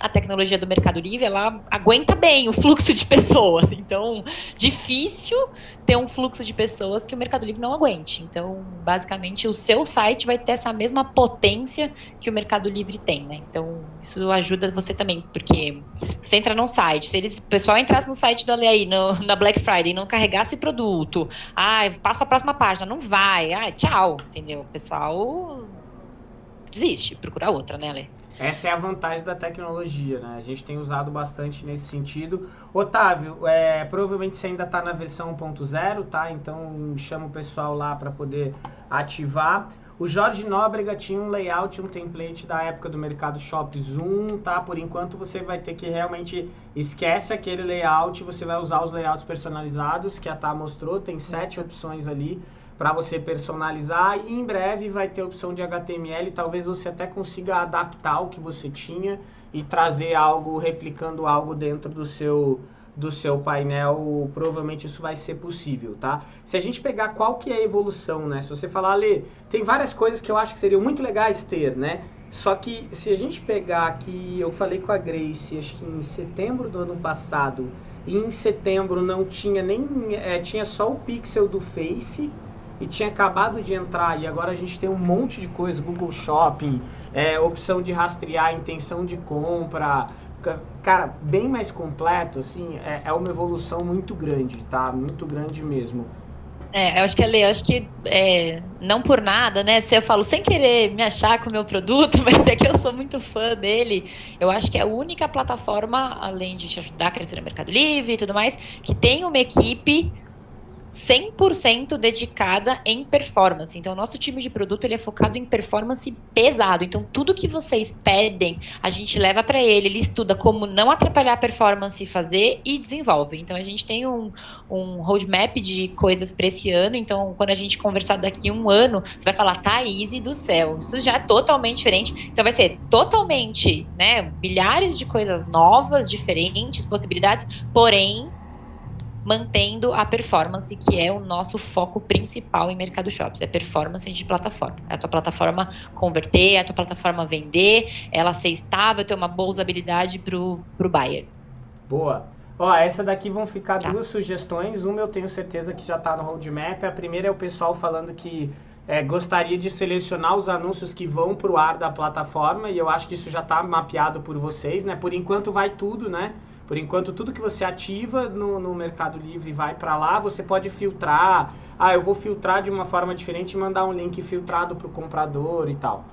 a tecnologia do Mercado Livre, ela aguenta bem o fluxo de pessoas. Então, difícil ter um fluxo de pessoas que o Mercado Livre não aguente. Então, basicamente, o seu site vai ter essa mesma potência que o Mercado Livre tem, né? Então, isso ajuda você também, porque você entra num site, se eles, o pessoal entrasse no site do no, na Black Friday e não carregasse produto, ah, passa para a próxima página, não vai, ah, tchau, entendeu? O pessoal desiste, procura outra, né, Ale? Essa é a vantagem da tecnologia, né? A gente tem usado bastante nesse sentido. Otávio, é, provavelmente você ainda está na versão 1.0, tá? Então chama o pessoal lá para poder ativar. O Jorge Nóbrega tinha um layout, um template da época do Mercado Shop Zoom, tá? Por enquanto você vai ter que realmente esquece aquele layout, você vai usar os layouts personalizados que a Tá mostrou, tem sete opções ali para você personalizar e em breve vai ter a opção de HTML, talvez você até consiga adaptar o que você tinha e trazer algo, replicando algo dentro do seu do seu painel, provavelmente isso vai ser possível, tá? Se a gente pegar qual que é a evolução, né? Se você falar, ali, tem várias coisas que eu acho que seriam muito legais ter, né? Só que se a gente pegar aqui, eu falei com a Grace, acho que em setembro do ano passado, e em setembro não tinha nem, é, tinha só o pixel do Face, e tinha acabado de entrar e agora a gente tem um monte de coisa, Google Shopping, é, opção de rastrear intenção de compra, cara, bem mais completo, assim, é, é, uma evolução muito grande, tá? Muito grande mesmo. É, eu acho que Ale, eu acho que é, não por nada, né? Se eu falo sem querer me achar com o meu produto, mas é que eu sou muito fã dele. Eu acho que é a única plataforma, além de te ajudar a crescer no Mercado Livre e tudo mais, que tem uma equipe 100% dedicada em performance. Então, o nosso time de produto ele é focado em performance pesado. Então, tudo que vocês pedem, a gente leva para ele, ele estuda como não atrapalhar a performance e fazer e desenvolve. Então, a gente tem um, um roadmap de coisas para esse ano. Então, quando a gente conversar daqui um ano, você vai falar, Thaís do céu, isso já é totalmente diferente. Então, vai ser totalmente, né, milhares de coisas novas, diferentes, possibilidades, porém mantendo a performance, que é o nosso foco principal em Mercado Shops, é performance de plataforma. É a tua plataforma converter, é a tua plataforma vender, ela ser estável, ter uma boa usabilidade para o buyer. Boa. Ó, essa daqui vão ficar tá. duas sugestões. Uma eu tenho certeza que já está no roadmap. A primeira é o pessoal falando que é, gostaria de selecionar os anúncios que vão para o ar da plataforma e eu acho que isso já está mapeado por vocês, né? Por enquanto vai tudo, né? Por enquanto, tudo que você ativa no, no Mercado Livre vai para lá, você pode filtrar. Ah, eu vou filtrar de uma forma diferente e mandar um link filtrado para o comprador e tal.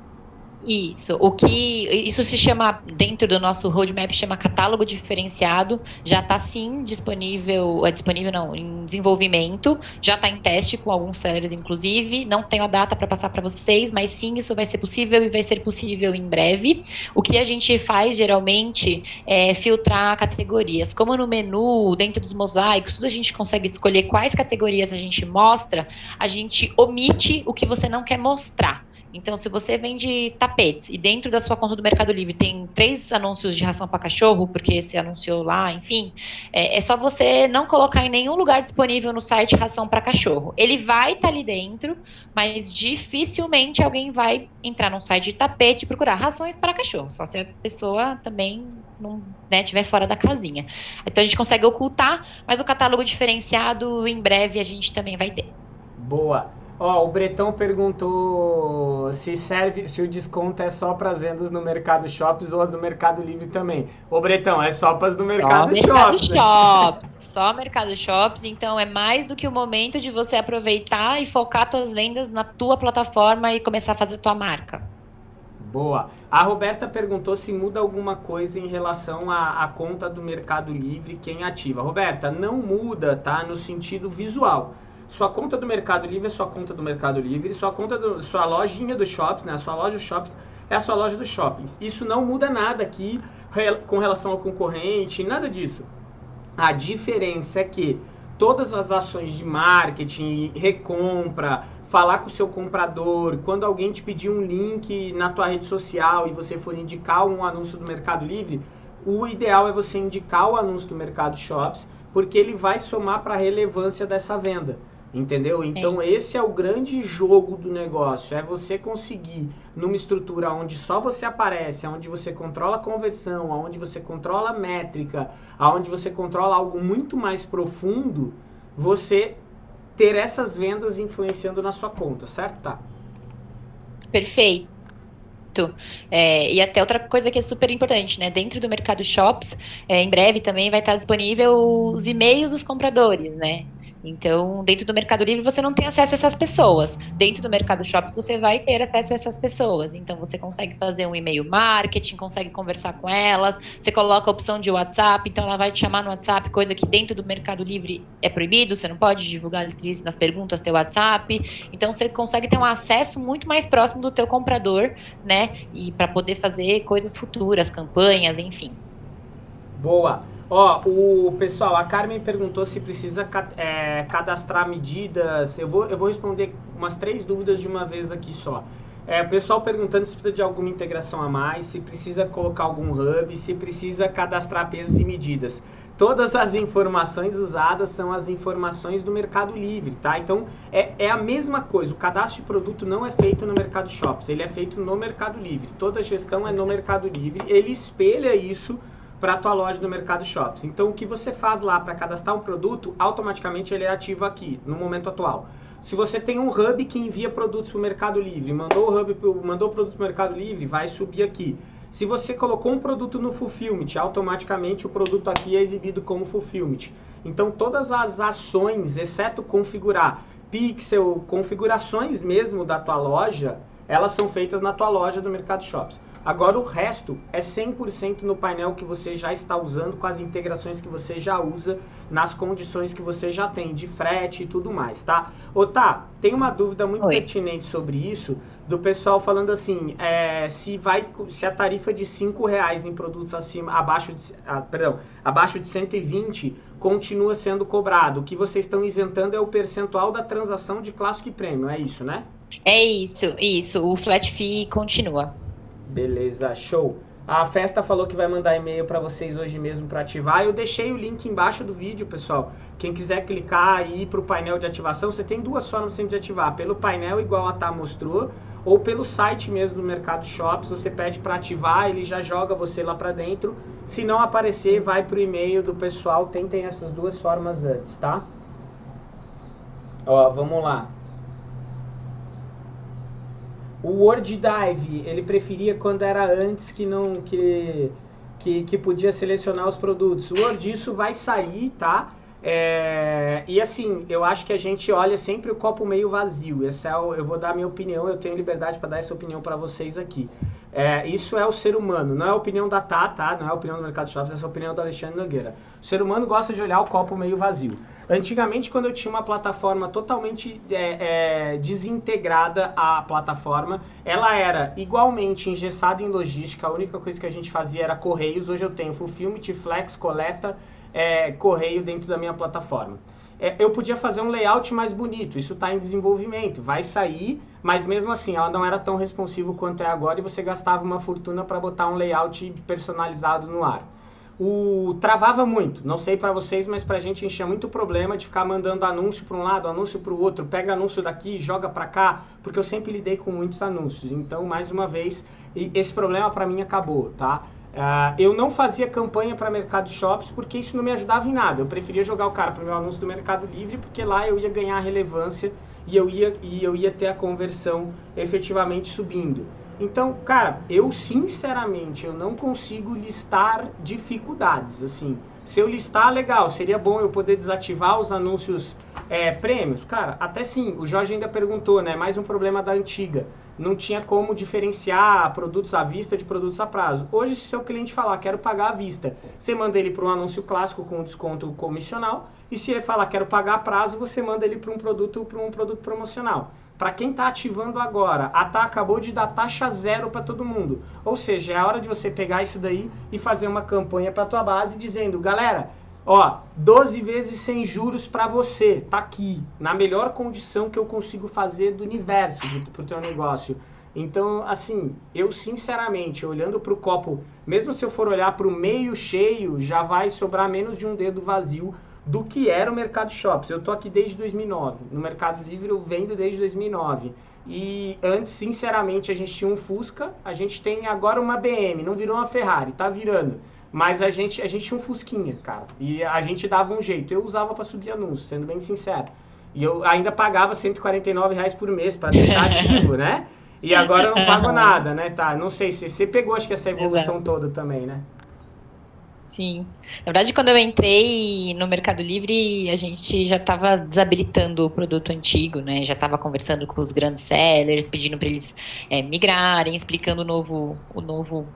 Isso. O que isso se chama dentro do nosso roadmap chama catálogo diferenciado. Já está sim disponível, é disponível não, em desenvolvimento. Já está em teste com alguns sellers, inclusive. Não tenho a data para passar para vocês, mas sim isso vai ser possível e vai ser possível em breve. O que a gente faz geralmente é filtrar categorias. Como no menu, dentro dos mosaicos, tudo a gente consegue escolher quais categorias a gente mostra. A gente omite o que você não quer mostrar. Então, se você vende tapetes e dentro da sua conta do Mercado Livre tem três anúncios de ração para cachorro, porque você anunciou lá, enfim, é, é, só você não colocar em nenhum lugar disponível no site ração para cachorro. Ele vai estar tá ali dentro, mas dificilmente alguém vai entrar num site de tapete e procurar rações para cachorro, só se a pessoa também não né, estiver fora da casinha. Então, a gente consegue ocultar, mas o catálogo diferenciado em breve a gente também vai ter. Boa. Ó, o Bretão perguntou se serve, se o desconto é só para as vendas no Mercado Shops ou as do Mercado Livre também. Ô, Bretão, é só para as do Mercado, só Shops. Mercado Shops. Só Mercado Shops, então é mais do que o momento de você aproveitar e focar suas vendas na tua plataforma e começar a fazer tua marca. Boa. A Roberta perguntou se muda alguma coisa em relação à, à conta do Mercado Livre, quem ativa. Roberta, não muda, tá? No sentido visual. Sua conta do Mercado Livre é sua conta do Mercado Livre, sua conta do, sua lojinha do shops, né? A sua loja shops é a sua loja dos shoppings. Isso não muda nada aqui com relação ao concorrente, nada disso. A diferença é que todas as ações de marketing, recompra, falar com o seu comprador, quando alguém te pedir um link na tua rede social e você for indicar um anúncio do Mercado Livre, o ideal é você indicar o anúncio do Mercado Shops, porque ele vai somar para a relevância dessa venda. Entendeu? Então é. esse é o grande jogo do negócio, é você conseguir numa estrutura onde só você aparece, onde você controla a conversão, onde você controla a métrica, onde você controla algo muito mais profundo, você ter essas vendas influenciando na sua conta, certo? Tá. Perfeito. É, e até outra coisa que é super importante, né? Dentro do Mercado Shops, é, em breve também vai estar disponível os e-mails dos compradores, né? Então, dentro do Mercado Livre você não tem acesso a essas pessoas. Dentro do Mercado Shops você vai ter acesso a essas pessoas. Então, você consegue fazer um e-mail marketing, consegue conversar com elas, você coloca a opção de WhatsApp, então ela vai te chamar no WhatsApp, coisa que dentro do Mercado Livre é proibido, você não pode divulgar nas perguntas teu WhatsApp. Então, você consegue ter um acesso muito mais próximo do teu comprador, né? E para poder fazer coisas futuras, campanhas, enfim. Boa. Ó, o pessoal, a Carmen perguntou se precisa é, cadastrar medidas. Eu vou, eu vou responder umas três dúvidas de uma vez aqui só. É, o pessoal perguntando se precisa de alguma integração a mais, se precisa colocar algum hub, se precisa cadastrar pesos e medidas. Todas as informações usadas são as informações do Mercado Livre, tá? Então é, é a mesma coisa. O cadastro de produto não é feito no Mercado Shops, ele é feito no Mercado Livre. Toda a gestão é no Mercado Livre. Ele espelha isso para a tua loja do Mercado Shops. Então, o que você faz lá para cadastrar um produto, automaticamente ele é ativo aqui, no momento atual. Se você tem um hub que envia produtos para o Mercado Livre, mandou o hub pro, mandou produto para o Mercado Livre, vai subir aqui. Se você colocou um produto no Fulfillment, automaticamente o produto aqui é exibido como Fulfillment. Então, todas as ações, exceto configurar pixel, configurações mesmo da tua loja, elas são feitas na tua loja do Mercado Shops. Agora o resto é 100% no painel que você já está usando, com as integrações que você já usa, nas condições que você já tem, de frete e tudo mais, tá? Ô, tá, tem uma dúvida muito Oi. pertinente sobre isso, do pessoal falando assim, é, se vai, se a tarifa de 5 reais em produtos acima, abaixo de, ah, perdão, abaixo de 120 continua sendo cobrado. O que vocês estão isentando é o percentual da transação de clássico e prêmio, é isso, né? É isso, isso. O flat fee continua. Beleza, show. A festa falou que vai mandar e-mail para vocês hoje mesmo para ativar. Eu deixei o link embaixo do vídeo, pessoal. Quem quiser clicar e ir para o painel de ativação, você tem duas formas de ativar. Pelo painel, igual a Tá mostrou, ou pelo site mesmo do Mercado Shops. Você pede para ativar, ele já joga você lá para dentro. Se não aparecer, vai para o e-mail do pessoal. Tentem essas duas formas antes, tá? Ó, vamos lá. O Word Dive, ele preferia quando era antes que não que, que, que podia selecionar os produtos. O Word, isso vai sair, tá? É, e assim, eu acho que a gente olha sempre o copo meio vazio. Esse é o, eu vou dar a minha opinião, eu tenho liberdade para dar essa opinião para vocês aqui. É, isso é o ser humano, não é a opinião da Tá, tá? Não é a opinião do Mercado Shops, essa é a opinião do Alexandre Nogueira. O ser humano gosta de olhar o copo meio vazio. Antigamente, quando eu tinha uma plataforma totalmente é, é, desintegrada à plataforma, ela era igualmente engessada em logística, a única coisa que a gente fazia era correios. Hoje eu tenho Fulfillment, Flex, coleta, é, correio dentro da minha plataforma. É, eu podia fazer um layout mais bonito, isso está em desenvolvimento, vai sair, mas mesmo assim ela não era tão responsiva quanto é agora e você gastava uma fortuna para botar um layout personalizado no ar o travava muito. Não sei para vocês, mas para a gente enchia muito problema de ficar mandando anúncio para um lado, anúncio para o outro, pega anúncio daqui, joga para cá, porque eu sempre lidei com muitos anúncios. Então, mais uma vez, esse problema para mim acabou, tá? Uh, eu não fazia campanha para Mercado Shops porque isso não me ajudava em nada. Eu preferia jogar o cara para o meu anúncio do Mercado Livre porque lá eu ia ganhar relevância e eu ia, e eu ia ter a conversão efetivamente subindo. Então, cara, eu sinceramente eu não consigo listar dificuldades. Assim, se eu listar, legal, seria bom eu poder desativar os anúncios é, prêmios. Cara, até sim. O Jorge ainda perguntou, né? Mais um problema da antiga. Não tinha como diferenciar produtos à vista de produtos a prazo. Hoje, se o seu cliente falar quero pagar à vista, você manda ele para um anúncio clássico com desconto comissional. E se ele falar quero pagar a prazo, você manda ele para um produto para um produto promocional. Para quem está ativando agora, a TAA acabou de dar taxa zero para todo mundo. Ou seja, é a hora de você pegar isso daí e fazer uma campanha para tua base dizendo, galera, ó, 12 vezes sem juros para você, tá aqui, na melhor condição que eu consigo fazer do universo para o teu negócio. Então, assim, eu sinceramente, olhando para o copo, mesmo se eu for olhar para o meio cheio, já vai sobrar menos de um dedo vazio do que era o Mercado Shops. Eu tô aqui desde 2009. No Mercado Livre eu vendo desde 2009. E antes, sinceramente, a gente tinha um Fusca, a gente tem agora uma BM, não virou uma Ferrari, tá virando. Mas a gente, a gente tinha um Fusquinha, cara. E a gente dava um jeito. Eu usava para subir anúncios, sendo bem sincero. E eu ainda pagava 149 reais por mês para deixar ativo, né? E agora eu não pago nada, né? Tá, não sei se você pegou, acho que essa evolução toda também, né? Sim. Na verdade, quando eu entrei no Mercado Livre, a gente já estava desabilitando o produto antigo, né? Já estava conversando com os grandes sellers, pedindo para eles é, migrarem, explicando o novo, o novo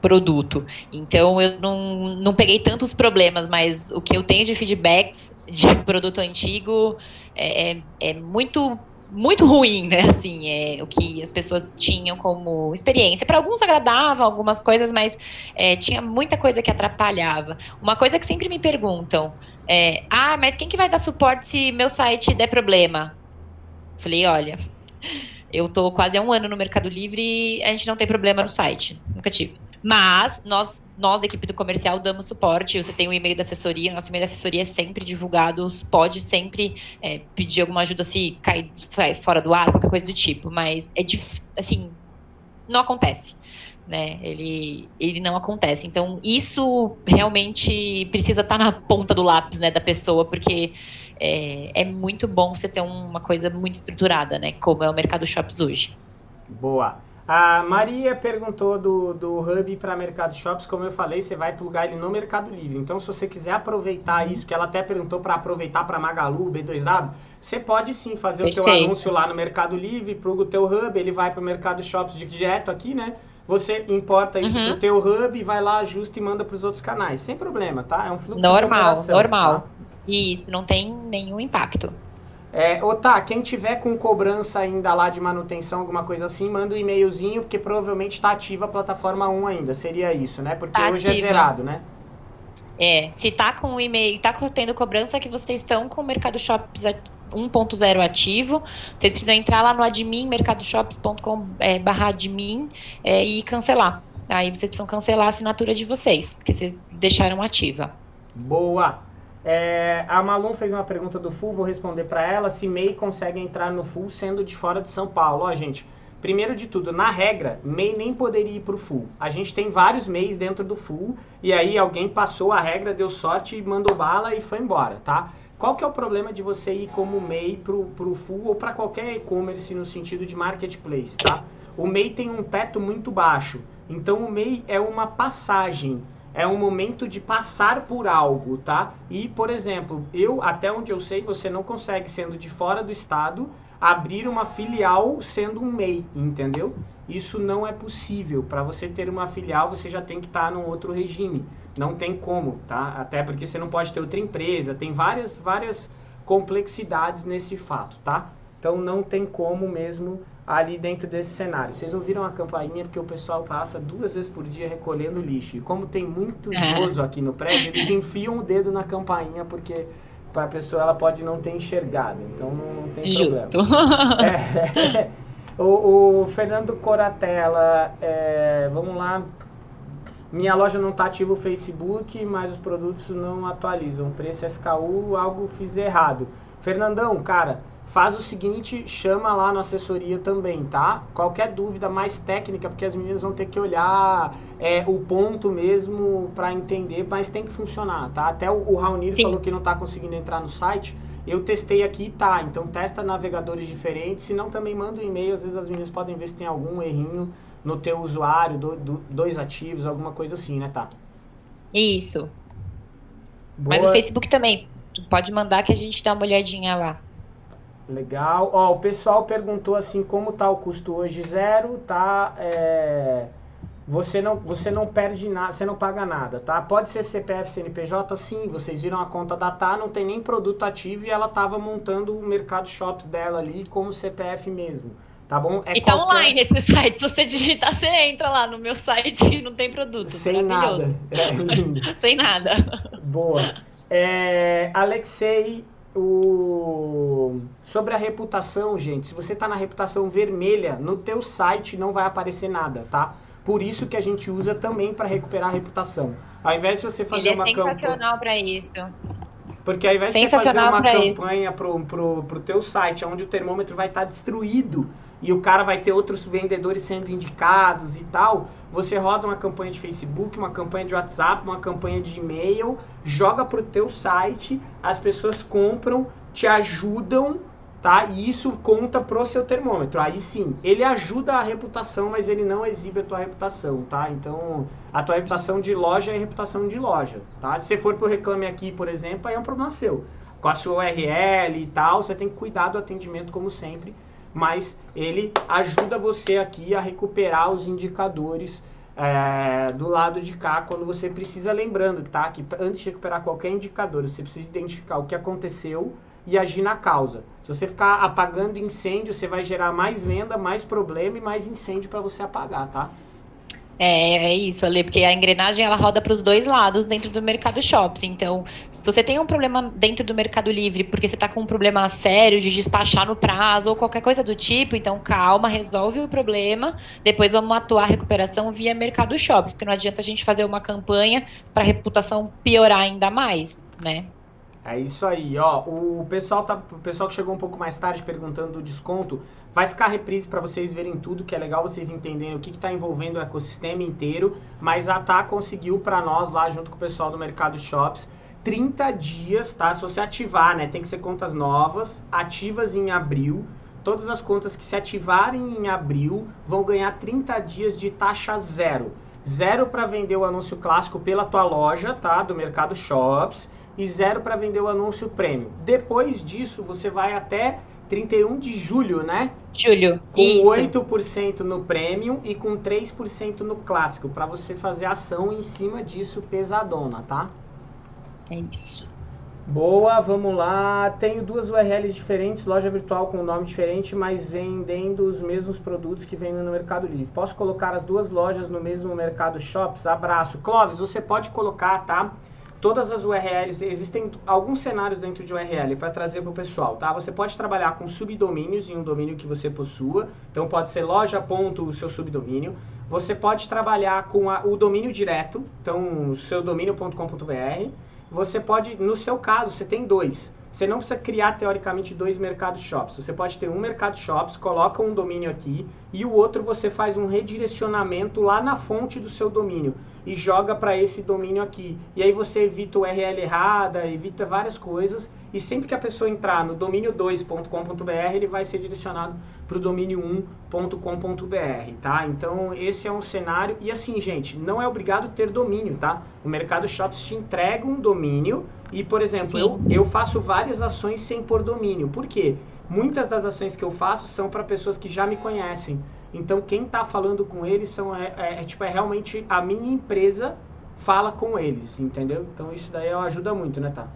produto. Então eu não, não peguei tantos problemas, mas o que eu tenho de feedbacks de produto antigo é, é, é muito muito ruim, né? Assim, é, o que as pessoas tinham como experiência. Para alguns agradavam algumas coisas, mas é, tinha muita coisa que atrapalhava. Uma coisa que sempre me perguntam é: ah, mas quem que vai dar suporte se meu site der problema? Falei, olha, eu tô quase há um ano no Mercado Livre e a gente não tem problema no site. Nunca tive. Mas nós, nós da equipe do comercial damos suporte. Você tem o e-mail da assessoria, nosso e-mail da assessoria é sempre divulgado. Pode sempre é, pedir alguma ajuda se cair fora do ar, qualquer coisa do tipo. Mas é assim, não acontece. Né? Ele, ele não acontece. Então, isso realmente precisa estar na ponta do lápis né, da pessoa, porque é, é muito bom você ter uma coisa muito estruturada, né? Como é o Mercado Shops hoje. Boa. A Maria perguntou do, do Hub para Mercado Shops. Como eu falei, você vai plugar ele no Mercado Livre. Então, se você quiser aproveitar isso, que ela até perguntou para aproveitar para Magalu, B2W, você pode sim fazer Perfeito. o seu anúncio lá no Mercado Livre, pluga o teu Hub, ele vai para o Mercado Shops direto aqui, né? Você importa isso uhum. pro teu Hub, vai lá, ajusta e manda para os outros canais. Sem problema, tá? É um fluxo normal, de normal. Tá? Isso, não tem nenhum impacto. É, ou tá, quem tiver com cobrança ainda lá de manutenção, alguma coisa assim, manda um e-mailzinho, porque provavelmente está ativa a plataforma 1 ainda. Seria isso, né? Porque tá hoje é ativa. é zerado, né? É, se tá com o e-mail, tá tendo cobrança que vocês estão com o Mercado Shops 1.0 ativo, vocês precisam entrar lá no admin, mercadoshops.com é, barra admin é, e cancelar. Aí vocês precisam cancelar a assinatura de vocês, porque vocês deixaram ativa. Boa! É, a Malum fez uma pergunta do Full, vou responder para ela. Se MEI consegue entrar no Full sendo de fora de São Paulo? Ó, gente, primeiro de tudo, na regra, MEI nem poderia ir pro Full. A gente tem vários MEIs dentro do Full e aí alguém passou a regra, deu sorte, mandou bala e foi embora, tá? Qual que é o problema de você ir como MEI pro, pro Full ou para qualquer e-commerce no sentido de marketplace, tá? O MEI tem um teto muito baixo, então o MEI é uma passagem é um momento de passar por algo, tá? E, por exemplo, eu, até onde eu sei, você não consegue, sendo de fora do estado, abrir uma filial sendo um MEI, entendeu? Isso não é possível. Para você ter uma filial, você já tem que estar tá num outro regime. Não tem como, tá? Até porque você não pode ter outra empresa, tem várias, várias complexidades nesse fato, tá? Então não tem como mesmo ali dentro desse cenário. Vocês ouviram a campainha porque o pessoal passa duas vezes por dia recolhendo lixo. E como tem muito é. idoso aqui no prédio, eles enfiam o dedo na campainha porque para a pessoa ela pode não ter enxergado. Então não, tem Justo. problema. É, o, o, Fernando Coratella, é, vamos lá. Minha loja não está ativa o Facebook, mas os produtos não atualizam. Preço SKU, algo fiz errado. Fernandão, cara, faz o seguinte, chama lá na assessoria também, tá? Qualquer dúvida mais técnica, porque as meninas vão ter que olhar é, o ponto mesmo para entender, mas tem que funcionar, tá? Até o, o Raunir falou que não está conseguindo entrar no site. Eu testei aqui tá. Então testa navegadores diferentes, se não também manda um e-mail, às vezes as meninas podem ver se tem algum errinho no teu usuário, do, do, dois ativos, alguma coisa assim, né, tá? Isso. Boa. Mas o Facebook também. Pode mandar que a gente dá uma olhadinha lá. Legal. Ó, o pessoal perguntou assim, como tá o custo hoje? Zero, tá? É, você não, você não perde nada, você não paga nada, tá? Pode ser CPF, CNPJ, sim. Vocês viram a conta da Tá, não tem nem produto ativo e ela tava montando o mercado shops dela ali como CPF mesmo. Tá bom? É e tá qualquer... online esse site. Se você digitar, você entra lá no meu site não tem produto. Sem nada. É. Sem nada. Boa. É, Alexei o... sobre a reputação, gente, se você está na reputação vermelha, no teu site não vai aparecer nada, tá? Por isso que a gente usa também para recuperar a reputação. Ao invés de você fazer Ele é uma campanha... para isso. Porque invés de você fazer uma campanha pro, pro, pro teu site, onde o termômetro vai estar tá destruído e o cara vai ter outros vendedores sendo indicados e tal, você roda uma campanha de Facebook, uma campanha de WhatsApp, uma campanha de e-mail, joga pro teu site, as pessoas compram, te ajudam tá? E isso conta pro seu termômetro. Aí sim, ele ajuda a reputação, mas ele não exibe a tua reputação, tá? Então, a tua reputação de loja é reputação de loja, tá? Se você for pro Reclame Aqui, por exemplo, aí é um problema seu. Com a sua URL e tal, você tem que cuidar do atendimento como sempre, mas ele ajuda você aqui a recuperar os indicadores é, do lado de cá quando você precisa, lembrando, tá? Que antes de recuperar qualquer indicador, você precisa identificar o que aconteceu e agir na causa. Se você ficar apagando incêndio, você vai gerar mais venda, mais problema e mais incêndio para você apagar, tá? É, é isso, Ale, porque a engrenagem ela roda para os dois lados dentro do mercado shops. Então, se você tem um problema dentro do Mercado Livre, porque você está com um problema sério de despachar no prazo ou qualquer coisa do tipo, então calma, resolve o problema. Depois vamos atuar a recuperação via Mercado Shops, porque não adianta a gente fazer uma campanha para a reputação piorar ainda mais, né? É isso aí, ó. O pessoal tá, o pessoal que chegou um pouco mais tarde perguntando do desconto, vai ficar reprise para vocês verem tudo, que é legal vocês entenderem o que está envolvendo o ecossistema inteiro. Mas a Tá conseguiu para nós lá junto com o pessoal do Mercado Shops 30 dias, tá? Se você ativar, né? Tem que ser contas novas, ativas em abril. Todas as contas que se ativarem em abril vão ganhar 30 dias de taxa zero. Zero para vender o anúncio clássico pela tua loja, tá? Do Mercado Shops e zero para vender o anúncio prêmio. Depois disso, você vai até 31 de julho, né? Julho. Com Isso. 8% no premium e com 3% no clássico, para você fazer ação em cima disso pesadona, tá? É isso. Boa, vamos lá. Tenho duas URLs diferentes, loja virtual com nome diferente, mas vendendo os mesmos produtos que vendem no Mercado Livre. Posso colocar as duas lojas no mesmo Mercado Shops? Abraço. Clóvis, você pode colocar, tá? Todas as URLs, existem alguns cenários dentro de URL para trazer para o pessoal, tá? Você pode trabalhar com subdomínios em um domínio que você possua, então pode ser loja ponto o seu subdomínio. Você pode trabalhar com a, o domínio direto, então seu domínio.com.br. Você pode, no seu caso, você tem dois. Você não precisa criar, teoricamente, dois mercados shops. Você pode ter um mercado shops, coloca um domínio aqui e o outro você faz um redirecionamento lá na fonte do seu domínio e joga para esse domínio aqui. E aí você evita o URL errada, evita várias coisas e sempre que a pessoa entrar no domínio2.com.br, ele vai ser direcionado para o domínio1.com.br, tá? Então, esse é um cenário. E assim, gente, não é obrigado ter domínio, tá? O Mercado Shops te entrega um domínio e, por exemplo, eu, eu faço várias ações sem pôr domínio. Por quê? Muitas das ações que eu faço são para pessoas que já me conhecem. Então, quem está falando com eles são, é, é, é, tipo, é realmente a minha empresa fala com eles, entendeu? Então, isso daí ajuda muito, né, tá?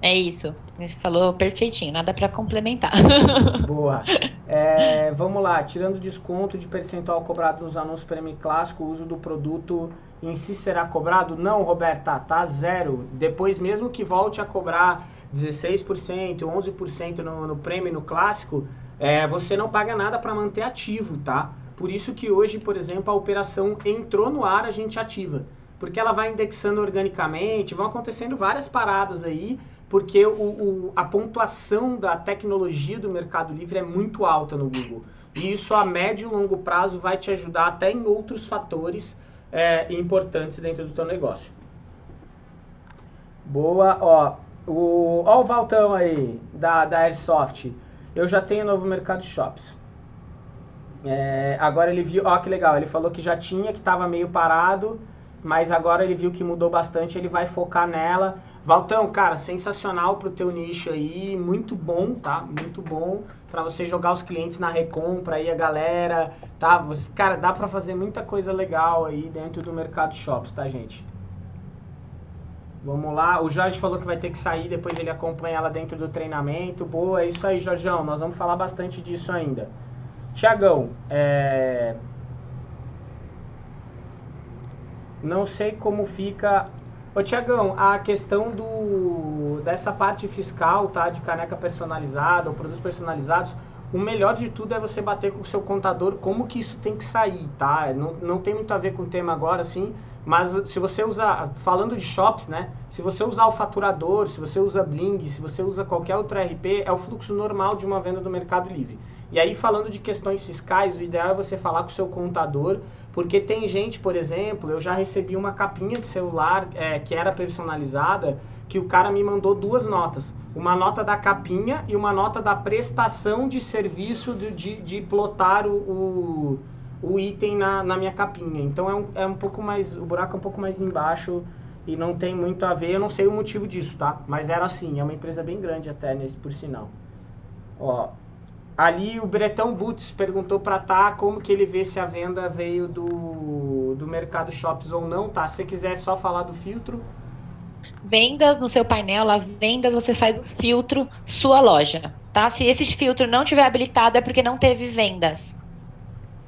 É isso. Você falou perfeitinho, nada para complementar. Boa. É, vamos lá, tirando desconto de percentual cobrado nos anúncios prêmio clássico, o uso do produto em si será cobrado? Não, Roberta, tá zero. Depois, mesmo que volte a cobrar 16%, 11% no, no prêmio no clássico, é, você não paga nada para manter ativo, tá? Por isso que hoje, por exemplo, a operação entrou no ar, a gente ativa. Porque ela vai indexando organicamente, vão acontecendo várias paradas aí, porque o, o, a pontuação da tecnologia do Mercado Livre é muito alta no Google. E isso a médio e longo prazo vai te ajudar até em outros fatores é, importantes dentro do teu negócio. Boa, ó. O, ó o Valtão aí, da, da Airsoft. Eu já tenho novo Mercado Shops. É, agora ele viu, ó que legal, ele falou que já tinha, que estava meio parado, mas agora ele viu que mudou bastante, ele vai focar nela. Valtão, cara, sensacional pro teu nicho aí, muito bom, tá? Muito bom para você jogar os clientes na recompra aí a galera, tá? Você, cara, dá para fazer muita coisa legal aí dentro do Mercado Shops, tá, gente? Vamos lá, o Jorge falou que vai ter que sair, depois ele acompanha ela dentro do treinamento. Boa, é isso aí, Jorjão, nós vamos falar bastante disso ainda. Tiagão, é... não sei como fica Ô Tiagão, a questão do, dessa parte fiscal, tá? De caneca personalizada ou produtos personalizados, o melhor de tudo é você bater com o seu contador como que isso tem que sair, tá? Não, não tem muito a ver com o tema agora, assim, mas se você usar, falando de shops, né? Se você usar o faturador, se você usa Bling, se você usa qualquer outro RP, é o fluxo normal de uma venda do Mercado Livre. E aí, falando de questões fiscais, o ideal é você falar com o seu contador, porque tem gente, por exemplo, eu já recebi uma capinha de celular é, que era personalizada, que o cara me mandou duas notas. Uma nota da capinha e uma nota da prestação de serviço de, de, de plotar o, o, o item na, na minha capinha. Então é um, é um pouco mais. O buraco é um pouco mais embaixo e não tem muito a ver. Eu não sei o motivo disso, tá? Mas era assim, é uma empresa bem grande até, nesse, por sinal. Ó, ali o Bretão Boots perguntou para Tá como que ele vê se a venda veio do, do Mercado Shops ou não, tá? Se você quiser só falar do filtro. Vendas no seu painel, lá vendas, você faz o filtro sua loja, tá? Se esse filtro não tiver habilitado é porque não teve vendas.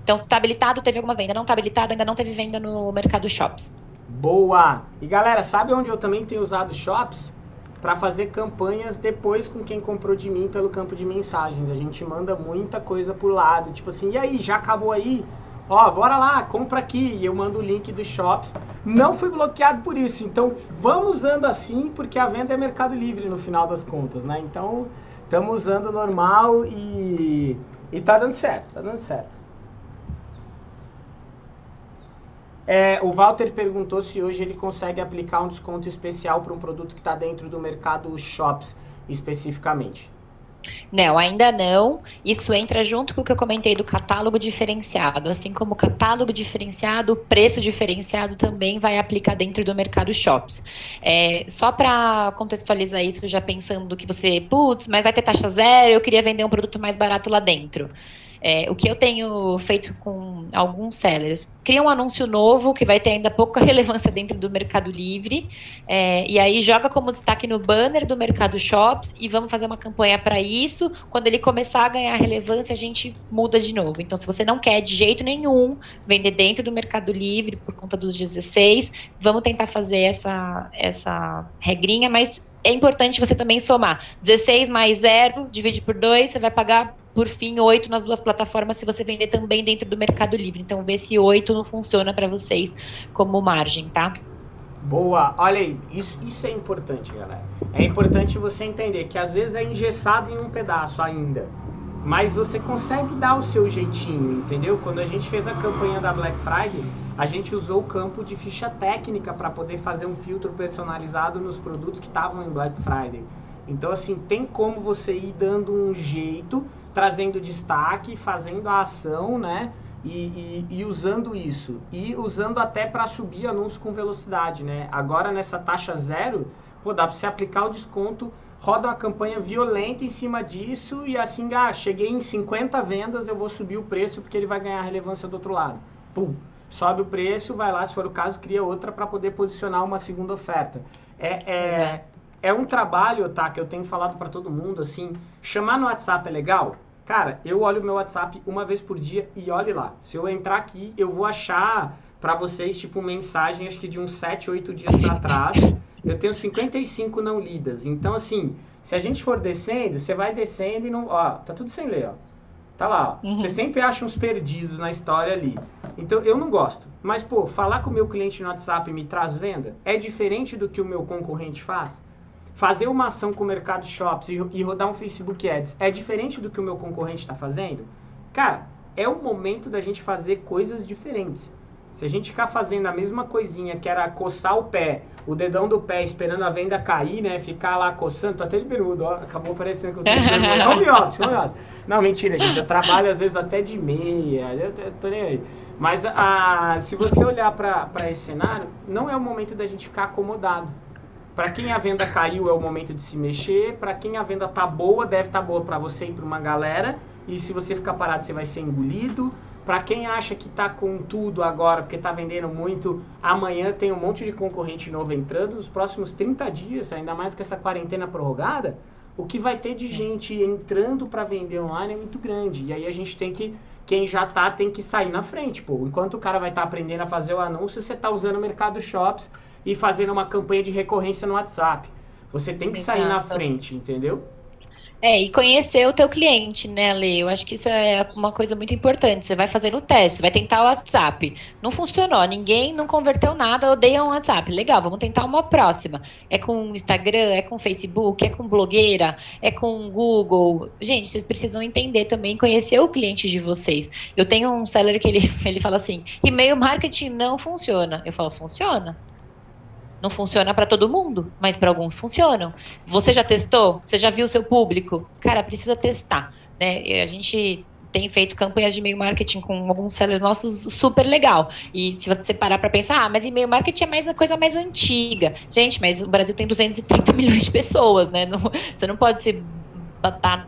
Então, se está habilitado, teve alguma venda. Não está habilitado, ainda não teve venda no Mercado Shops. Boa! E galera, sabe onde eu também tenho usado shops? Para fazer campanhas depois com quem comprou de mim pelo campo de mensagens. A gente manda muita coisa por lado, tipo assim, e aí, já acabou aí? Ó, bora lá, compra aqui. E eu mando o link dos shops. Não fui bloqueado por isso. Então, vamos usando assim, porque a venda é Mercado Livre no final das contas, né? Então, estamos usando normal e, e tá dando certo, tá dando certo. É, o Walter perguntou se hoje ele consegue aplicar um desconto especial para um produto que está dentro do mercado shops especificamente. Não, ainda não. Isso entra junto com o que eu comentei do catálogo diferenciado. Assim como o catálogo diferenciado, o preço diferenciado também vai aplicar dentro do mercado shops. É, só para contextualizar isso, já pensando que você, putz, mas vai ter taxa zero, eu queria vender um produto mais barato lá dentro. É, o que eu tenho feito com alguns sellers, cria um anúncio novo que vai ter ainda pouca relevância dentro do Mercado Livre, é, e aí joga como destaque no banner do Mercado Shops e vamos fazer uma campanha para isso. Quando ele começar a ganhar relevância, a gente muda de novo. Então, se você não quer de jeito nenhum vender dentro do Mercado Livre por conta dos 16, vamos tentar fazer essa, essa regrinha, mas é importante você também somar 16 mais 0, divide por 2, você vai pagar por fim, 8 nas duas plataformas se você vender também dentro do Mercado Livre. Então, vê se 8 não funciona para vocês como margem, tá? Boa, olha aí, isso, isso é importante, galera. É importante você entender que às vezes é engessado em um pedaço ainda, mas você consegue dar o seu jeitinho, entendeu? Quando a gente fez a campanha da Black Friday, a gente usou o campo de ficha técnica para poder fazer um filtro personalizado nos produtos que estavam em Black Friday. Então, assim, tem como você ir dando um jeito trazendo destaque, fazendo a ação, né? E, e, e usando isso. E usando até para subir anúncio com velocidade, né? Agora nessa taxa zero, pô, dá para você aplicar o desconto, roda uma campanha violenta em cima disso e assim, ah, cheguei em 50 vendas, eu vou subir o preço porque ele vai ganhar relevância do outro lado. Pum, sobe o preço, vai lá, se for o caso, cria outra para poder posicionar uma segunda oferta. É, é, é um trabalho, tá, que eu tenho falado para todo mundo, assim, chamar no WhatsApp é legal? Cara, eu olho o meu WhatsApp uma vez por dia e olhe lá. Se eu entrar aqui, eu vou achar para vocês, tipo, mensagem, acho que de uns 7, 8 dias para trás. Eu tenho 55 não lidas. Então, assim, se a gente for descendo, você vai descendo e não... Ó, tá tudo sem ler, ó. Tá lá, ó. Uhum. Você sempre acha uns perdidos na história ali. Então, eu não gosto. Mas, pô, falar com o meu cliente no WhatsApp me traz venda é diferente do que o meu concorrente faz? Fazer uma ação com o Mercado Shops e, e rodar um Facebook Ads é diferente do que o meu concorrente está fazendo? Cara, é o momento da gente fazer coisas diferentes. Se a gente ficar fazendo a mesma coisinha que era coçar o pé, o dedão do pé esperando a venda cair, né? Ficar lá coçando, tô até de perudo, ó. Acabou parecendo que eu tô de home office, home office. Não, mentira, gente. Eu trabalho às vezes até de meia. Eu tô nem aí. Mas a, se você olhar para esse cenário, não é o momento da gente ficar acomodado. Para quem a venda caiu é o momento de se mexer. Para quem a venda tá boa, deve estar tá boa para você e para uma galera. E se você ficar parado, você vai ser engolido. Para quem acha que tá com tudo agora, porque tá vendendo muito, amanhã tem um monte de concorrente novo entrando. Nos próximos 30 dias, ainda mais com essa quarentena prorrogada, o que vai ter de gente entrando para vender online é muito grande. E aí a gente tem que, quem já tá, tem que sair na frente. Pô. Enquanto o cara vai estar tá aprendendo a fazer o anúncio, você tá usando o Mercado Shops e fazendo uma campanha de recorrência no WhatsApp. Você tem que Exato. sair na frente, entendeu? É, e conhecer o teu cliente, né, Lê? Eu acho que isso é uma coisa muito importante. Você vai fazer o teste, vai tentar o WhatsApp. Não funcionou, ninguém não converteu nada, odeia um WhatsApp. Legal, vamos tentar uma próxima. É com Instagram, é com Facebook, é com blogueira, é com Google. Gente, vocês precisam entender também, conhecer o cliente de vocês. Eu tenho um seller que ele, ele fala assim: e-mail marketing não funciona. Eu falo, funciona? Não funciona para todo mundo, mas para alguns funcionam. Você já testou? Você já viu o seu público? Cara, precisa testar. Né? A gente tem feito campanhas de e-mail marketing com alguns sellers nossos super legal. E se você parar para pensar, ah, mas e-mail marketing é mais a coisa mais antiga. Gente, mas o Brasil tem 230 milhões de pessoas, né? Não, você não pode ser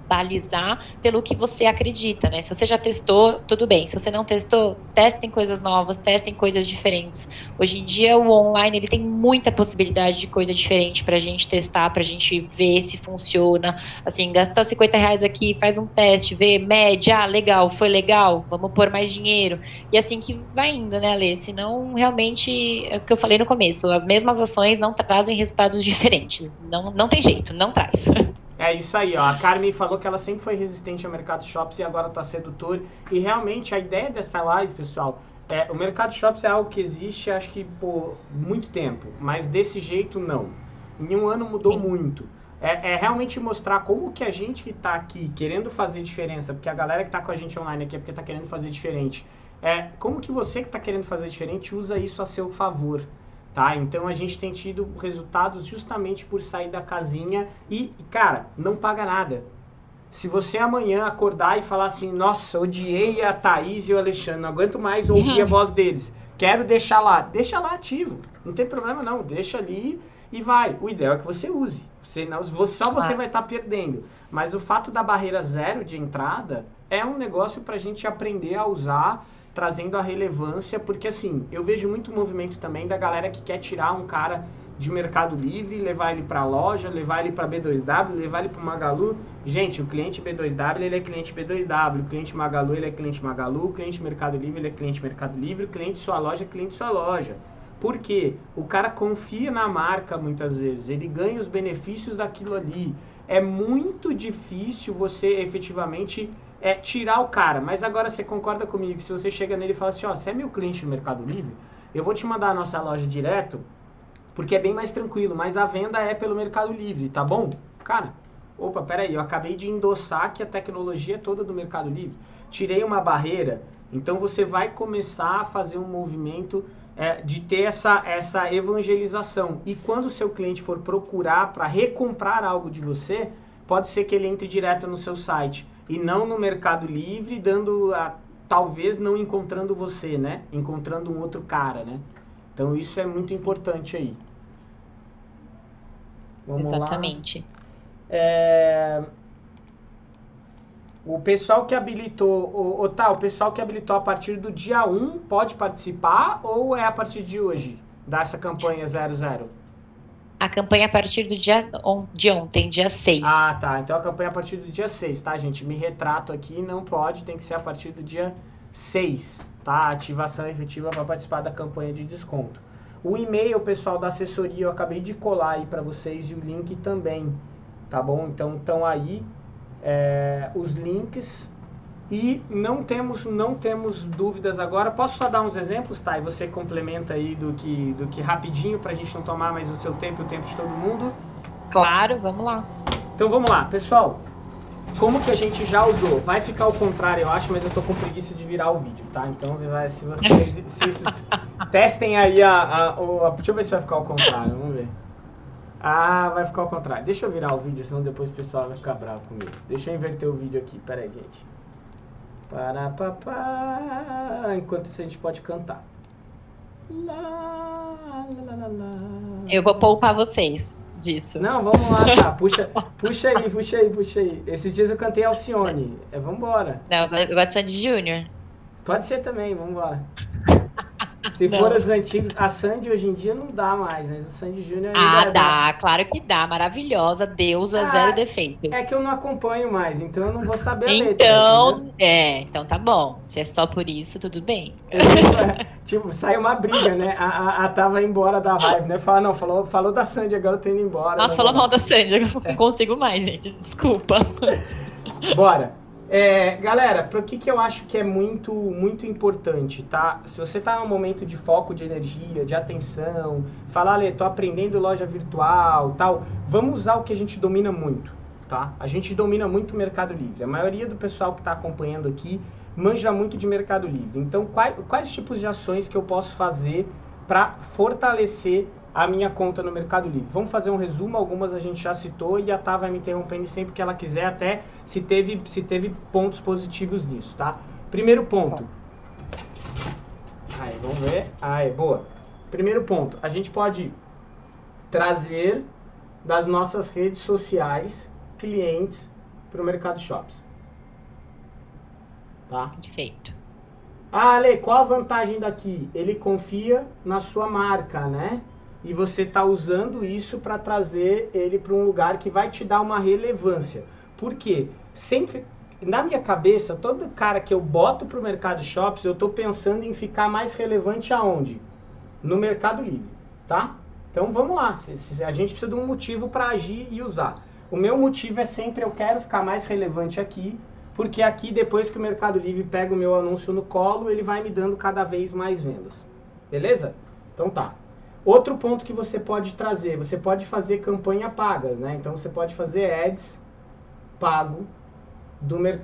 balizar pelo que você acredita, né? Se você já testou, tudo bem. Se você não testou, testem coisas novas, testem coisas diferentes. Hoje em dia o online ele tem muita possibilidade de coisa diferente para a gente testar, para a gente ver se funciona. Assim, gastar 50 reais aqui, faz um teste, vê média, ah, legal, foi legal, vamos pôr mais dinheiro. E assim que vai indo, né, Alê? Senão, realmente, é o que eu falei no começo, as mesmas ações não trazem resultados diferentes. Não, não tem jeito, não traz. É isso aí, ó. A Carmen falou que ela sempre foi resistente ao mercado shops e agora está sedutor. E realmente a ideia dessa live, pessoal, é, o mercado shops é algo que existe, acho que por muito tempo, mas desse jeito não. Em um ano mudou Sim. muito. É, é, realmente mostrar como que a gente que está aqui querendo fazer diferença, porque a galera que está com a gente online aqui é porque está querendo fazer diferente. É, como que você que está querendo fazer diferente usa isso a seu favor tá? Então a gente tem tido resultados justamente por sair da casinha e, cara, não paga nada. Se você amanhã acordar e falar assim, nossa, odiei a Thaís e o Alexandre, não aguento mais ouvir a voz deles, quero deixar lá, deixa lá ativo, não tem problema não, deixa ali e vai. O ideal é que você use, você não, só você vai estar tá perdendo. Mas o fato da barreira zero de entrada é um negócio para a gente aprender a usar trazendo a relevância, porque assim, eu vejo muito movimento também da galera que quer tirar um cara de Mercado Livre, levar ele para loja, levar ele para B2W, levar ele para Magalu. Gente, o cliente B2W, ele é cliente B2W, o cliente Magalu, ele é cliente Magalu, o cliente Mercado Livre, ele é cliente Mercado Livre, o cliente sua loja é cliente sua loja. Por quê? O cara confia na marca muitas vezes, ele ganha os benefícios daquilo ali. É muito difícil você efetivamente é tirar o cara. Mas agora você concorda comigo que se você chega nele e fala assim, ó, você é meu cliente no Mercado Livre, eu vou te mandar a nossa loja direto, porque é bem mais tranquilo, mas a venda é pelo Mercado Livre, tá bom? Cara, opa, peraí, eu acabei de endossar que a tecnologia é toda do Mercado Livre. Tirei uma barreira, então você vai começar a fazer um movimento é, de ter essa, essa evangelização. E quando o seu cliente for procurar para recomprar algo de você, pode ser que ele entre direto no seu site e não no Mercado Livre, dando a, talvez não encontrando você, né? Encontrando um outro cara, né? Então isso é muito Sim. importante aí. Vamos Exatamente. É... O pessoal que habilitou, o, o, tá, o pessoal que habilitou a partir do dia 1 pode participar ou é a partir de hoje, dessa campanha 00? A campanha a partir do dia on, de ontem, dia 6. Ah, tá. Então a campanha a partir do dia 6, tá, gente? Me retrato aqui, não pode, tem que ser a partir do dia 6, tá? Ativação efetiva para participar da campanha de desconto. O e-mail, pessoal, da assessoria, eu acabei de colar aí para vocês e o link também, tá bom? Então estão aí é, os links e não temos, não temos dúvidas agora. Posso só dar uns exemplos, tá? E você complementa aí do que, do que rapidinho para a gente não tomar mais o seu tempo e o tempo de todo mundo. Claro, vamos lá. Então vamos lá, pessoal. Como que a gente já usou? Vai ficar ao contrário, eu acho, mas eu tô com preguiça de virar o vídeo, tá? Então se vocês se, se, testem aí a, a, a, Deixa eu ver se vai ficar ao contrário, vamos ver. Ah, vai ficar ao contrário. Deixa eu virar o vídeo, senão depois o pessoal vai ficar bravo comigo. Deixa eu inverter o vídeo aqui, pera aí, gente. Para papá. Enquanto isso a gente pode cantar. Lá, lá, lá, Eu vou poupar vocês disso. Não, vamos lá, tá. Puxa, puxa aí, puxa aí, puxa aí. Esses dias eu cantei Alcione. É, vambora. Não, eu gosto de Sandy Júnior. Pode ser também, vambora. Se não. for os antigos, a Sandy hoje em dia não dá mais, mas o Sandy Júnior Ah, dá, dá, claro que dá, maravilhosa, deusa, ah, zero defeito. É que eu não acompanho mais, então eu não vou saber a letra. Então, é, então tá bom. Se é só por isso, tudo bem. É, tipo, sai uma briga, né? A, a, a tava embora da live, né? Fala, não, falou, falou da Sandy, agora eu tô indo embora. Nossa, falou mal da Sandy, eu não é. consigo mais, gente, desculpa. Bora. É, galera, para que, que eu acho que é muito, muito importante, tá? Se você está num momento de foco de energia, de atenção, falar, Ale, tô aprendendo loja virtual, tal, vamos usar o que a gente domina muito, tá? A gente domina muito o Mercado Livre. A maioria do pessoal que está acompanhando aqui manja muito de Mercado Livre. Então, quais, quais tipos de ações que eu posso fazer para fortalecer a minha conta no Mercado Livre. Vamos fazer um resumo, algumas a gente já citou e a Tá vai me interrompendo sempre que ela quiser, até se teve, se teve pontos positivos nisso, tá? Primeiro ponto. Aí, vamos ver. Aí, boa. Primeiro ponto, a gente pode trazer das nossas redes sociais clientes para o Mercado Shops. Tá? Perfeito. Ah, Ale, qual a vantagem daqui? Ele confia na sua marca, né? E você está usando isso para trazer ele para um lugar que vai te dar uma relevância. Por quê? Sempre na minha cabeça, todo cara que eu boto para o Mercado Shops, eu estou pensando em ficar mais relevante aonde? No Mercado Livre, tá? Então vamos lá, a gente precisa de um motivo para agir e usar. O meu motivo é sempre eu quero ficar mais relevante aqui, porque aqui depois que o Mercado Livre pega o meu anúncio no colo, ele vai me dando cada vez mais vendas. Beleza? Então tá. Outro ponto que você pode trazer, você pode fazer campanha pagas, né? Então você pode fazer ads pago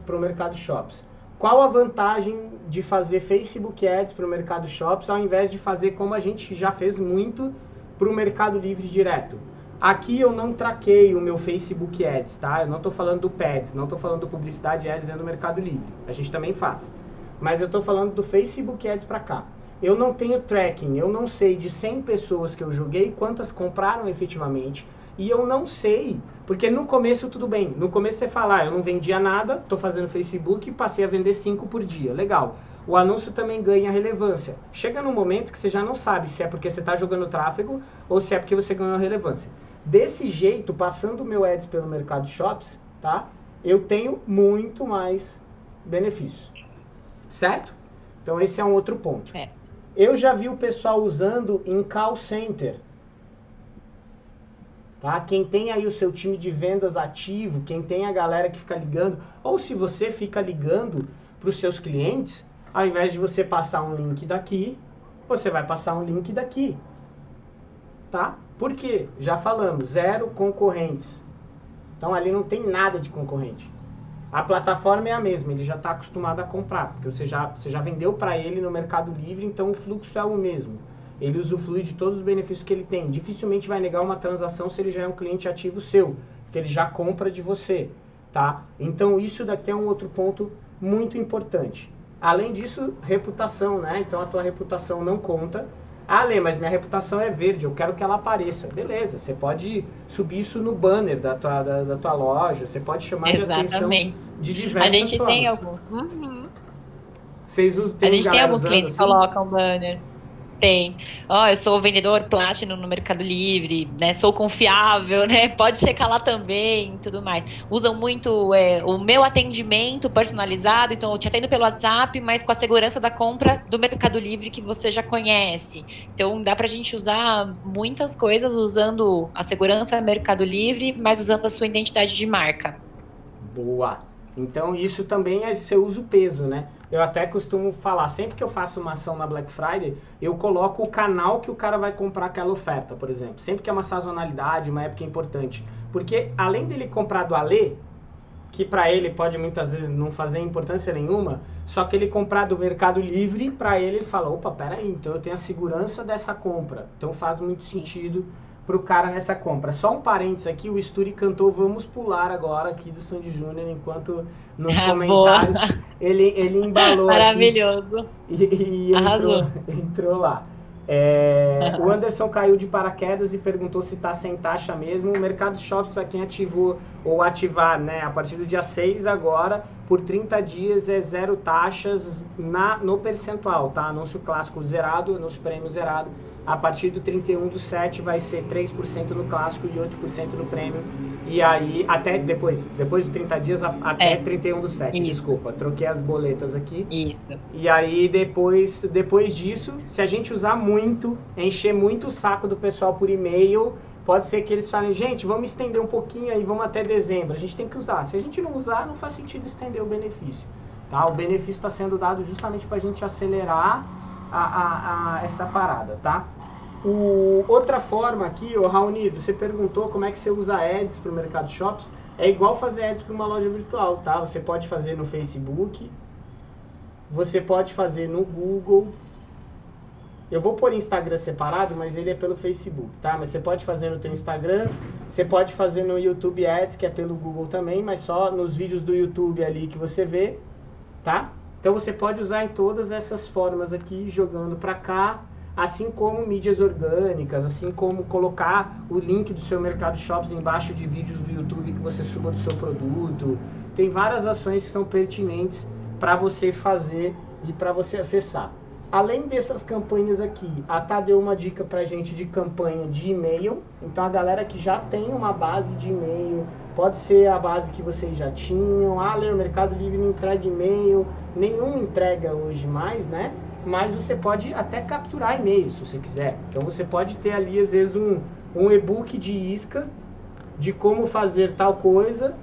para o Mercado Shops. Qual a vantagem de fazer Facebook Ads para o Mercado Shops ao invés de fazer como a gente já fez muito para o Mercado Livre direto? Aqui eu não traquei o meu Facebook Ads, tá? Eu não estou falando do PADS, não estou falando do Publicidade Ads dentro do Mercado Livre. A gente também faz. Mas eu estou falando do Facebook Ads para cá. Eu não tenho tracking, eu não sei de 100 pessoas que eu joguei quantas compraram efetivamente. E eu não sei, porque no começo tudo bem. No começo você fala, ah, eu não vendia nada, estou fazendo Facebook passei a vender 5 por dia. Legal. O anúncio também ganha relevância. Chega num momento que você já não sabe se é porque você está jogando tráfego ou se é porque você ganhou relevância. Desse jeito, passando o meu ads pelo Mercado Shops, tá? Eu tenho muito mais benefício. Certo? Então esse é um outro ponto. É. Eu já vi o pessoal usando em call center. Tá? Quem tem aí o seu time de vendas ativo, quem tem a galera que fica ligando, ou se você fica ligando para os seus clientes, ao invés de você passar um link daqui, você vai passar um link daqui. Tá? Por quê? Já falamos, zero concorrentes. Então ali não tem nada de concorrente. A plataforma é a mesma, ele já está acostumado a comprar, porque você já, você já vendeu para ele no Mercado Livre, então o fluxo é o mesmo. Ele usufrui de todos os benefícios que ele tem. Dificilmente vai negar uma transação se ele já é um cliente ativo seu, porque ele já compra de você, tá? Então isso daqui é um outro ponto muito importante. Além disso, reputação, né? Então a tua reputação não conta ah, Lê, mas minha reputação é verde, eu quero que ela apareça. Beleza, você pode subir isso no banner da tua, da, da tua loja, você pode chamar Exatamente. de atenção de diversas A gente formas. tem algum. Uhum. Vocês a gente tem alguns clientes que assim? colocam banner. Tem. Ó, oh, eu sou vendedor Platinum no Mercado Livre, né? Sou confiável, né? Pode checar lá também tudo mais. Usam muito é, o meu atendimento personalizado, então eu te atendo pelo WhatsApp, mas com a segurança da compra do Mercado Livre que você já conhece. Então dá pra gente usar muitas coisas usando a segurança Mercado Livre, mas usando a sua identidade de marca. Boa. Então isso também é seu uso peso, né? Eu até costumo falar, sempre que eu faço uma ação na Black Friday, eu coloco o canal que o cara vai comprar aquela oferta, por exemplo. Sempre que é uma sazonalidade, uma época importante. Porque além dele comprar do Alê, que para ele pode muitas vezes não fazer importância nenhuma, só que ele comprar do Mercado Livre, para ele ele fala, opa, peraí, então eu tenho a segurança dessa compra. Então faz muito sentido pro cara nessa compra. Só um parênteses aqui, o Sturi cantou Vamos Pular agora aqui do Sandy Júnior, enquanto nos ah, comentários ele, ele embalou Maravilhoso. e, e entrou, entrou, lá. É, o Anderson caiu de paraquedas e perguntou se está sem taxa mesmo. O Mercado Shopping, para quem ativou ou ativar, né, a partir do dia 6 agora, por 30 dias é zero taxas na, no percentual, tá? Anúncio clássico zerado, anúncio prêmio zerado. A partir do 31 do 7 vai ser 3% no clássico e 8% no prêmio. E aí, até depois, depois de 30 dias, até é. 31 do 7. Isso. Desculpa, troquei as boletas aqui. Isso. E aí, depois, depois disso, se a gente usar muito, encher muito o saco do pessoal por e-mail, pode ser que eles falem, gente, vamos estender um pouquinho aí, vamos até dezembro. A gente tem que usar. Se a gente não usar, não faz sentido estender o benefício. Tá? O benefício está sendo dado justamente para a gente acelerar a, a, a, essa parada, tá? O, outra forma aqui, o Raoni, você perguntou como é que você usa ads para o Mercado Shops. É igual fazer ads para uma loja virtual, tá? Você pode fazer no Facebook, você pode fazer no Google. Eu vou pôr Instagram separado, mas ele é pelo Facebook, tá? Mas você pode fazer no teu Instagram, você pode fazer no YouTube Ads, que é pelo Google também, mas só nos vídeos do YouTube ali que você vê, tá? Então você pode usar em todas essas formas aqui, jogando para cá, assim como mídias orgânicas, assim como colocar o link do seu Mercado Shops embaixo de vídeos do YouTube que você suba do seu produto. Tem várias ações que são pertinentes para você fazer e para você acessar. Além dessas campanhas aqui, a Tá deu uma dica pra gente de campanha de e-mail. Então a galera que já tem uma base de e-mail, pode ser a base que vocês já tinham. Ah, o Mercado Livre não entrega e-mail, nenhum entrega hoje mais, né? mas você pode até capturar e-mails se você quiser. Então você pode ter ali às vezes um, um e-book de isca de como fazer tal coisa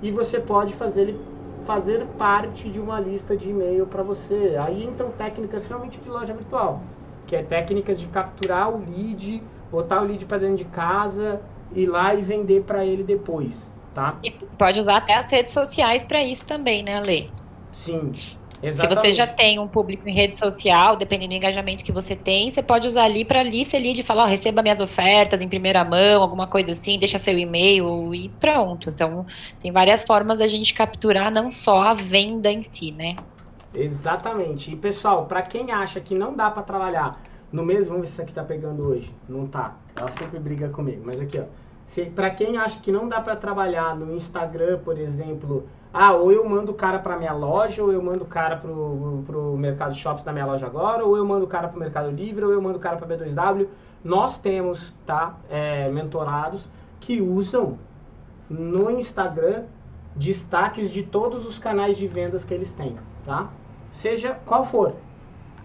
e você pode fazer ele fazer parte de uma lista de e-mail para você. Aí entram técnicas realmente de loja virtual, que é técnicas de capturar o lead, botar o lead para dentro de casa, ir lá e vender para ele depois, tá? E pode usar até as redes sociais para isso também, né, Lê? Sim. Exatamente. Se você já tem um público em rede social, dependendo do engajamento que você tem, você pode usar ali para ali ser lead e falar, oh, receba minhas ofertas em primeira mão, alguma coisa assim, deixa seu e-mail e pronto. Então, tem várias formas a gente capturar não só a venda em si, né? Exatamente. E pessoal, para quem acha que não dá para trabalhar no mesmo, vamos ver se isso aqui tá pegando hoje. Não tá. Ela sempre briga comigo, mas aqui, ó. Para quem acha que não dá para trabalhar no Instagram, por exemplo, ah, ou eu mando o cara para minha loja, ou eu mando o cara pro, pro Mercado Shops da minha loja agora, ou eu mando o cara pro Mercado Livre, ou eu mando o cara para B2W. Nós temos, tá, é, mentorados que usam no Instagram destaques de todos os canais de vendas que eles têm, tá? Seja qual for.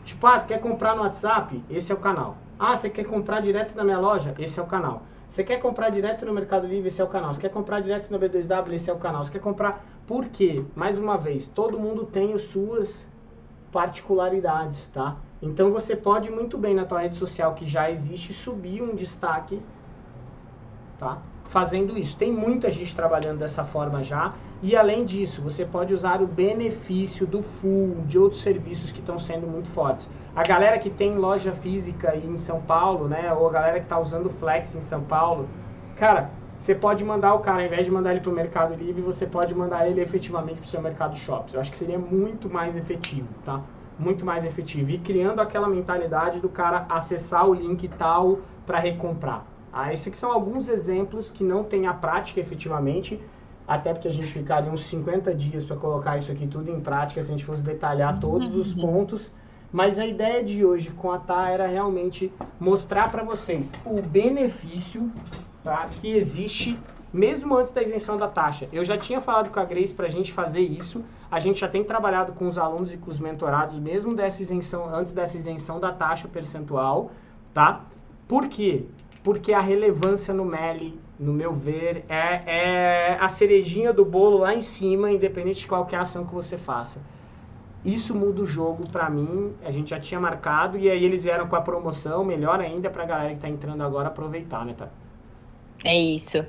Tipo, ah, quer comprar no WhatsApp? Esse é o canal. Ah, você quer comprar direto na minha loja? Esse é o canal. Você quer comprar direto no Mercado Livre, esse é o canal. Você quer comprar direto no B2W, esse é o canal. Você quer comprar... Por quê? Mais uma vez, todo mundo tem as suas particularidades, tá? Então você pode muito bem na tua rede social que já existe subir um destaque, tá? Fazendo isso. Tem muita gente trabalhando dessa forma já. E além disso, você pode usar o benefício do full, de outros serviços que estão sendo muito fortes. A galera que tem loja física em São Paulo, né? Ou a galera que está usando Flex em São Paulo, cara, você pode mandar o cara, ao invés de mandar ele para o Mercado Livre, você pode mandar ele efetivamente para o seu Mercado Shops. Eu acho que seria muito mais efetivo, tá? Muito mais efetivo. E criando aquela mentalidade do cara acessar o link tal para recomprar. Ah, esses aqui são alguns exemplos que não tem a prática efetivamente, até porque a gente ficaria uns 50 dias para colocar isso aqui tudo em prática, se a gente fosse detalhar todos os uhum. pontos. Mas a ideia de hoje com a TA era realmente mostrar para vocês o benefício tá, que existe mesmo antes da isenção da taxa. Eu já tinha falado com a Grace para a gente fazer isso. A gente já tem trabalhado com os alunos e com os mentorados mesmo dessa isenção, antes dessa isenção da taxa percentual, tá? Por quê? Porque a relevância no MELI no meu ver, é, é a cerejinha do bolo lá em cima, independente de qualquer ação que você faça. Isso muda o jogo para mim, a gente já tinha marcado, e aí eles vieram com a promoção, melhor ainda pra galera que tá entrando agora aproveitar, né, tá? É isso.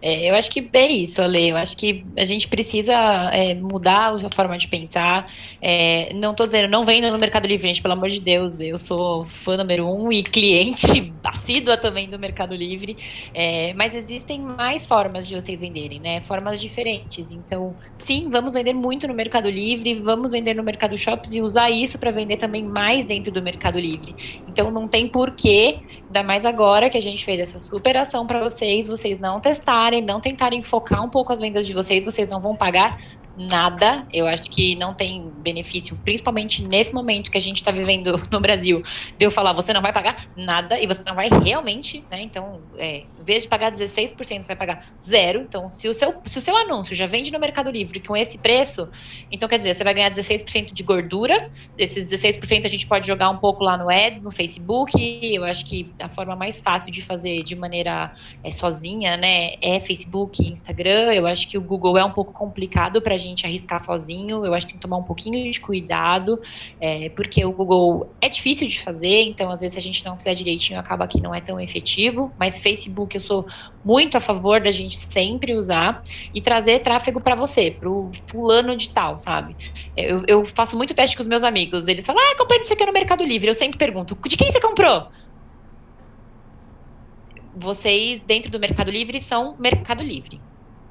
É, eu acho que é isso, Ale. Eu acho que a gente precisa é, mudar a forma de pensar. É, não estou dizendo, não venda no Mercado Livre, gente, pelo amor de Deus. Eu sou fã número um e cliente assídua também do Mercado Livre. É, mas existem mais formas de vocês venderem, né? Formas diferentes. Então, sim, vamos vender muito no Mercado Livre, vamos vender no Mercado Shops e usar isso para vender também mais dentro do Mercado Livre. Então não tem porquê, ainda mais agora que a gente fez essa superação para vocês, vocês não testarem, não tentarem focar um pouco as vendas de vocês, vocês não vão pagar nada. Eu acho que não tem benefício, principalmente nesse momento que a gente está vivendo no Brasil, de eu falar, você não vai pagar nada e você não vai realmente, né? Então, é, em vez de pagar 16%, você vai pagar zero. Então, se o seu, se o seu anúncio já vende no Mercado Livre com esse preço, então quer dizer, você vai ganhar 16% de gordura. Desses 16% a gente pode jogar um pouco lá no Ads, no Facebook. Eu acho que a forma mais fácil de fazer de maneira é, sozinha, né, é Facebook Instagram. Eu acho que o Google é um pouco complicado para gente arriscar sozinho. Eu acho que tem que tomar um pouquinho de cuidado, é, porque o Google é difícil de fazer, então às vezes se a gente não fizer direitinho acaba que não é tão efetivo. Mas Facebook eu sou muito a favor da gente sempre usar e trazer tráfego para você, para o fulano de tal, sabe? Eu, eu, faço muito teste com os meus amigos. Eles falam, ah, comprei isso aqui no Mercado Livre. Eu sempre pergunto, de quem você comprou? Vocês, dentro do Mercado Livre, são Mercado Livre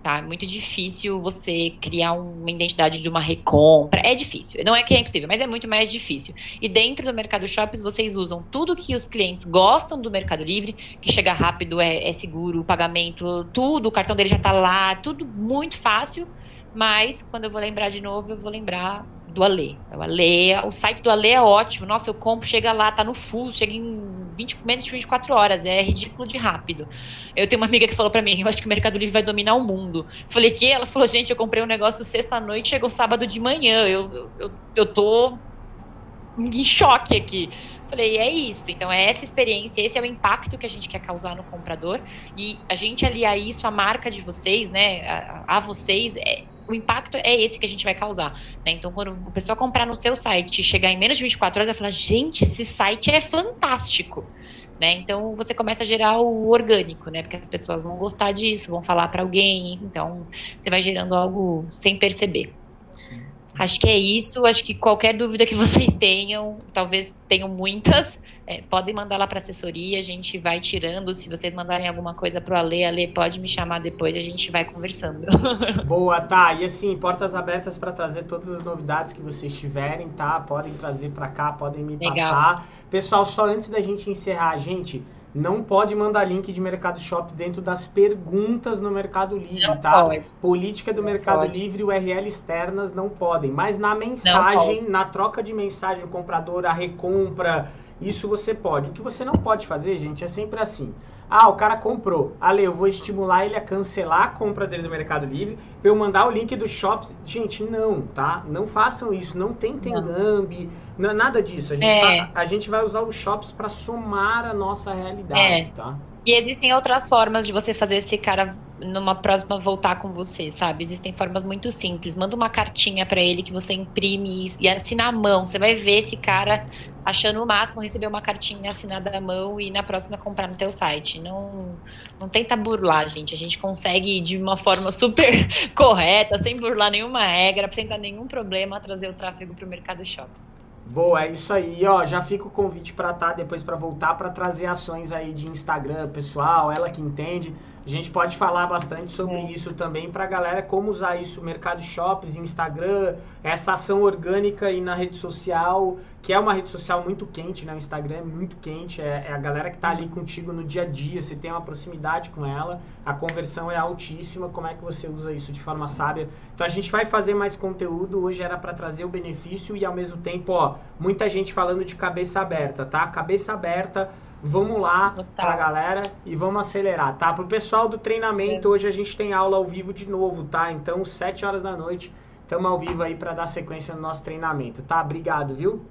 tá? É muito difícil você criar uma identidade de uma recompra. É difícil. Não é que é impossível, mas é muito mais difícil. E dentro do Mercado Shops, vocês usam tudo que os clientes gostam do Mercado Livre, que chega rápido, é, é seguro, o pagamento, tudo, o cartão dele já tá lá, tudo muito fácil. Mas quando eu vou lembrar de novo, eu vou lembrar do Alê. O Alê, o site do Alê é ótimo. Nossa, eu compro, chega lá, tá no full, chega em 20, menos de 24 horas. É ridículo de rápido. Eu tenho uma amiga que falou para mim, eu acho que o Mercado Livre vai dominar o mundo. Falei que ela falou, gente, eu comprei um negócio sexta-noite, chegou sábado de manhã. Eu, eu, eu tô em choque aqui. Falei, é isso. Então, é essa experiência, esse é o impacto que a gente quer causar no comprador. E a gente aliar isso à marca de vocês, né? A, a vocês, é, o impacto é esse que a gente vai causar. Né? Então, quando o pessoal comprar no seu site e chegar em menos de 24 horas, vai falar: gente, esse site é fantástico. Né? Então você começa a gerar o orgânico, né? Porque as pessoas vão gostar disso, vão falar para alguém, então você vai gerando algo sem perceber. Acho que é isso. Acho que qualquer dúvida que vocês tenham, talvez tenham muitas, é, podem mandar lá para assessoria, a gente vai tirando. Se vocês mandarem alguma coisa para o Ale, Ale pode me chamar depois, a gente vai conversando. Boa, tá. E assim, portas abertas para trazer todas as novidades que vocês tiverem, tá? Podem trazer para cá, podem me Legal. passar. Pessoal, só antes da gente encerrar, gente não pode mandar link de Mercado Shops dentro das perguntas no Mercado Livre, tá? Política do não Mercado pode. Livre, URL externas não podem. Mas na mensagem, na troca de mensagem do comprador, a recompra, isso você pode. O que você não pode fazer, gente, é sempre assim. Ah, o cara comprou. Ale, eu vou estimular ele a cancelar a compra dele do Mercado Livre para eu mandar o link do Shops. Gente, não, tá? Não façam isso. Não tentem Gambi, não, nada disso. A gente, é. tá, a gente vai usar os Shops para somar a nossa realidade, é. tá? E existem outras formas de você fazer esse cara numa próxima voltar com você, sabe? Existem formas muito simples. Manda uma cartinha para ele que você imprime e assina a mão. Você vai ver esse cara achando o máximo receber uma cartinha assinada à mão e na próxima comprar no teu site. Não, não tenta burlar, gente. A gente consegue de uma forma super correta, sem burlar nenhuma regra, sem dar nenhum problema, trazer o tráfego para o mercado shops. Boa, é isso aí, ó. Já fica o convite para tá depois para voltar para trazer ações aí de Instagram, pessoal, ela que entende. A gente pode falar bastante sobre é. isso também para a galera, como usar isso, mercado shops, Instagram, essa ação orgânica aí na rede social, que é uma rede social muito quente, né? O Instagram é muito quente, é, é a galera que está ali contigo no dia a dia, você tem uma proximidade com ela, a conversão é altíssima, como é que você usa isso de forma sábia? Então a gente vai fazer mais conteúdo, hoje era para trazer o benefício e ao mesmo tempo, ó, muita gente falando de cabeça aberta, tá? Cabeça aberta Vamos lá Total. pra galera e vamos acelerar, tá? Pro pessoal do treinamento, é. hoje a gente tem aula ao vivo de novo, tá? Então, 7 horas da noite, estamos ao vivo aí para dar sequência no nosso treinamento, tá? Obrigado, viu?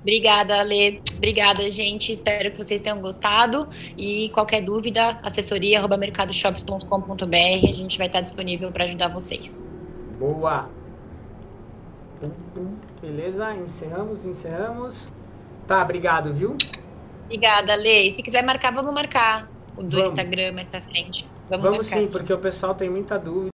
Obrigada, Ale. Obrigada, gente. Espero que vocês tenham gostado. E qualquer dúvida, assessoria mercadoshops.com.br. A gente vai estar disponível para ajudar vocês. Boa! Beleza? Encerramos, encerramos. Tá, obrigado, viu? Obrigada, Lei. Se quiser marcar, vamos marcar o do vamos. Instagram mais pra frente. Vamos, vamos sim, sim, porque o pessoal tem muita dúvida.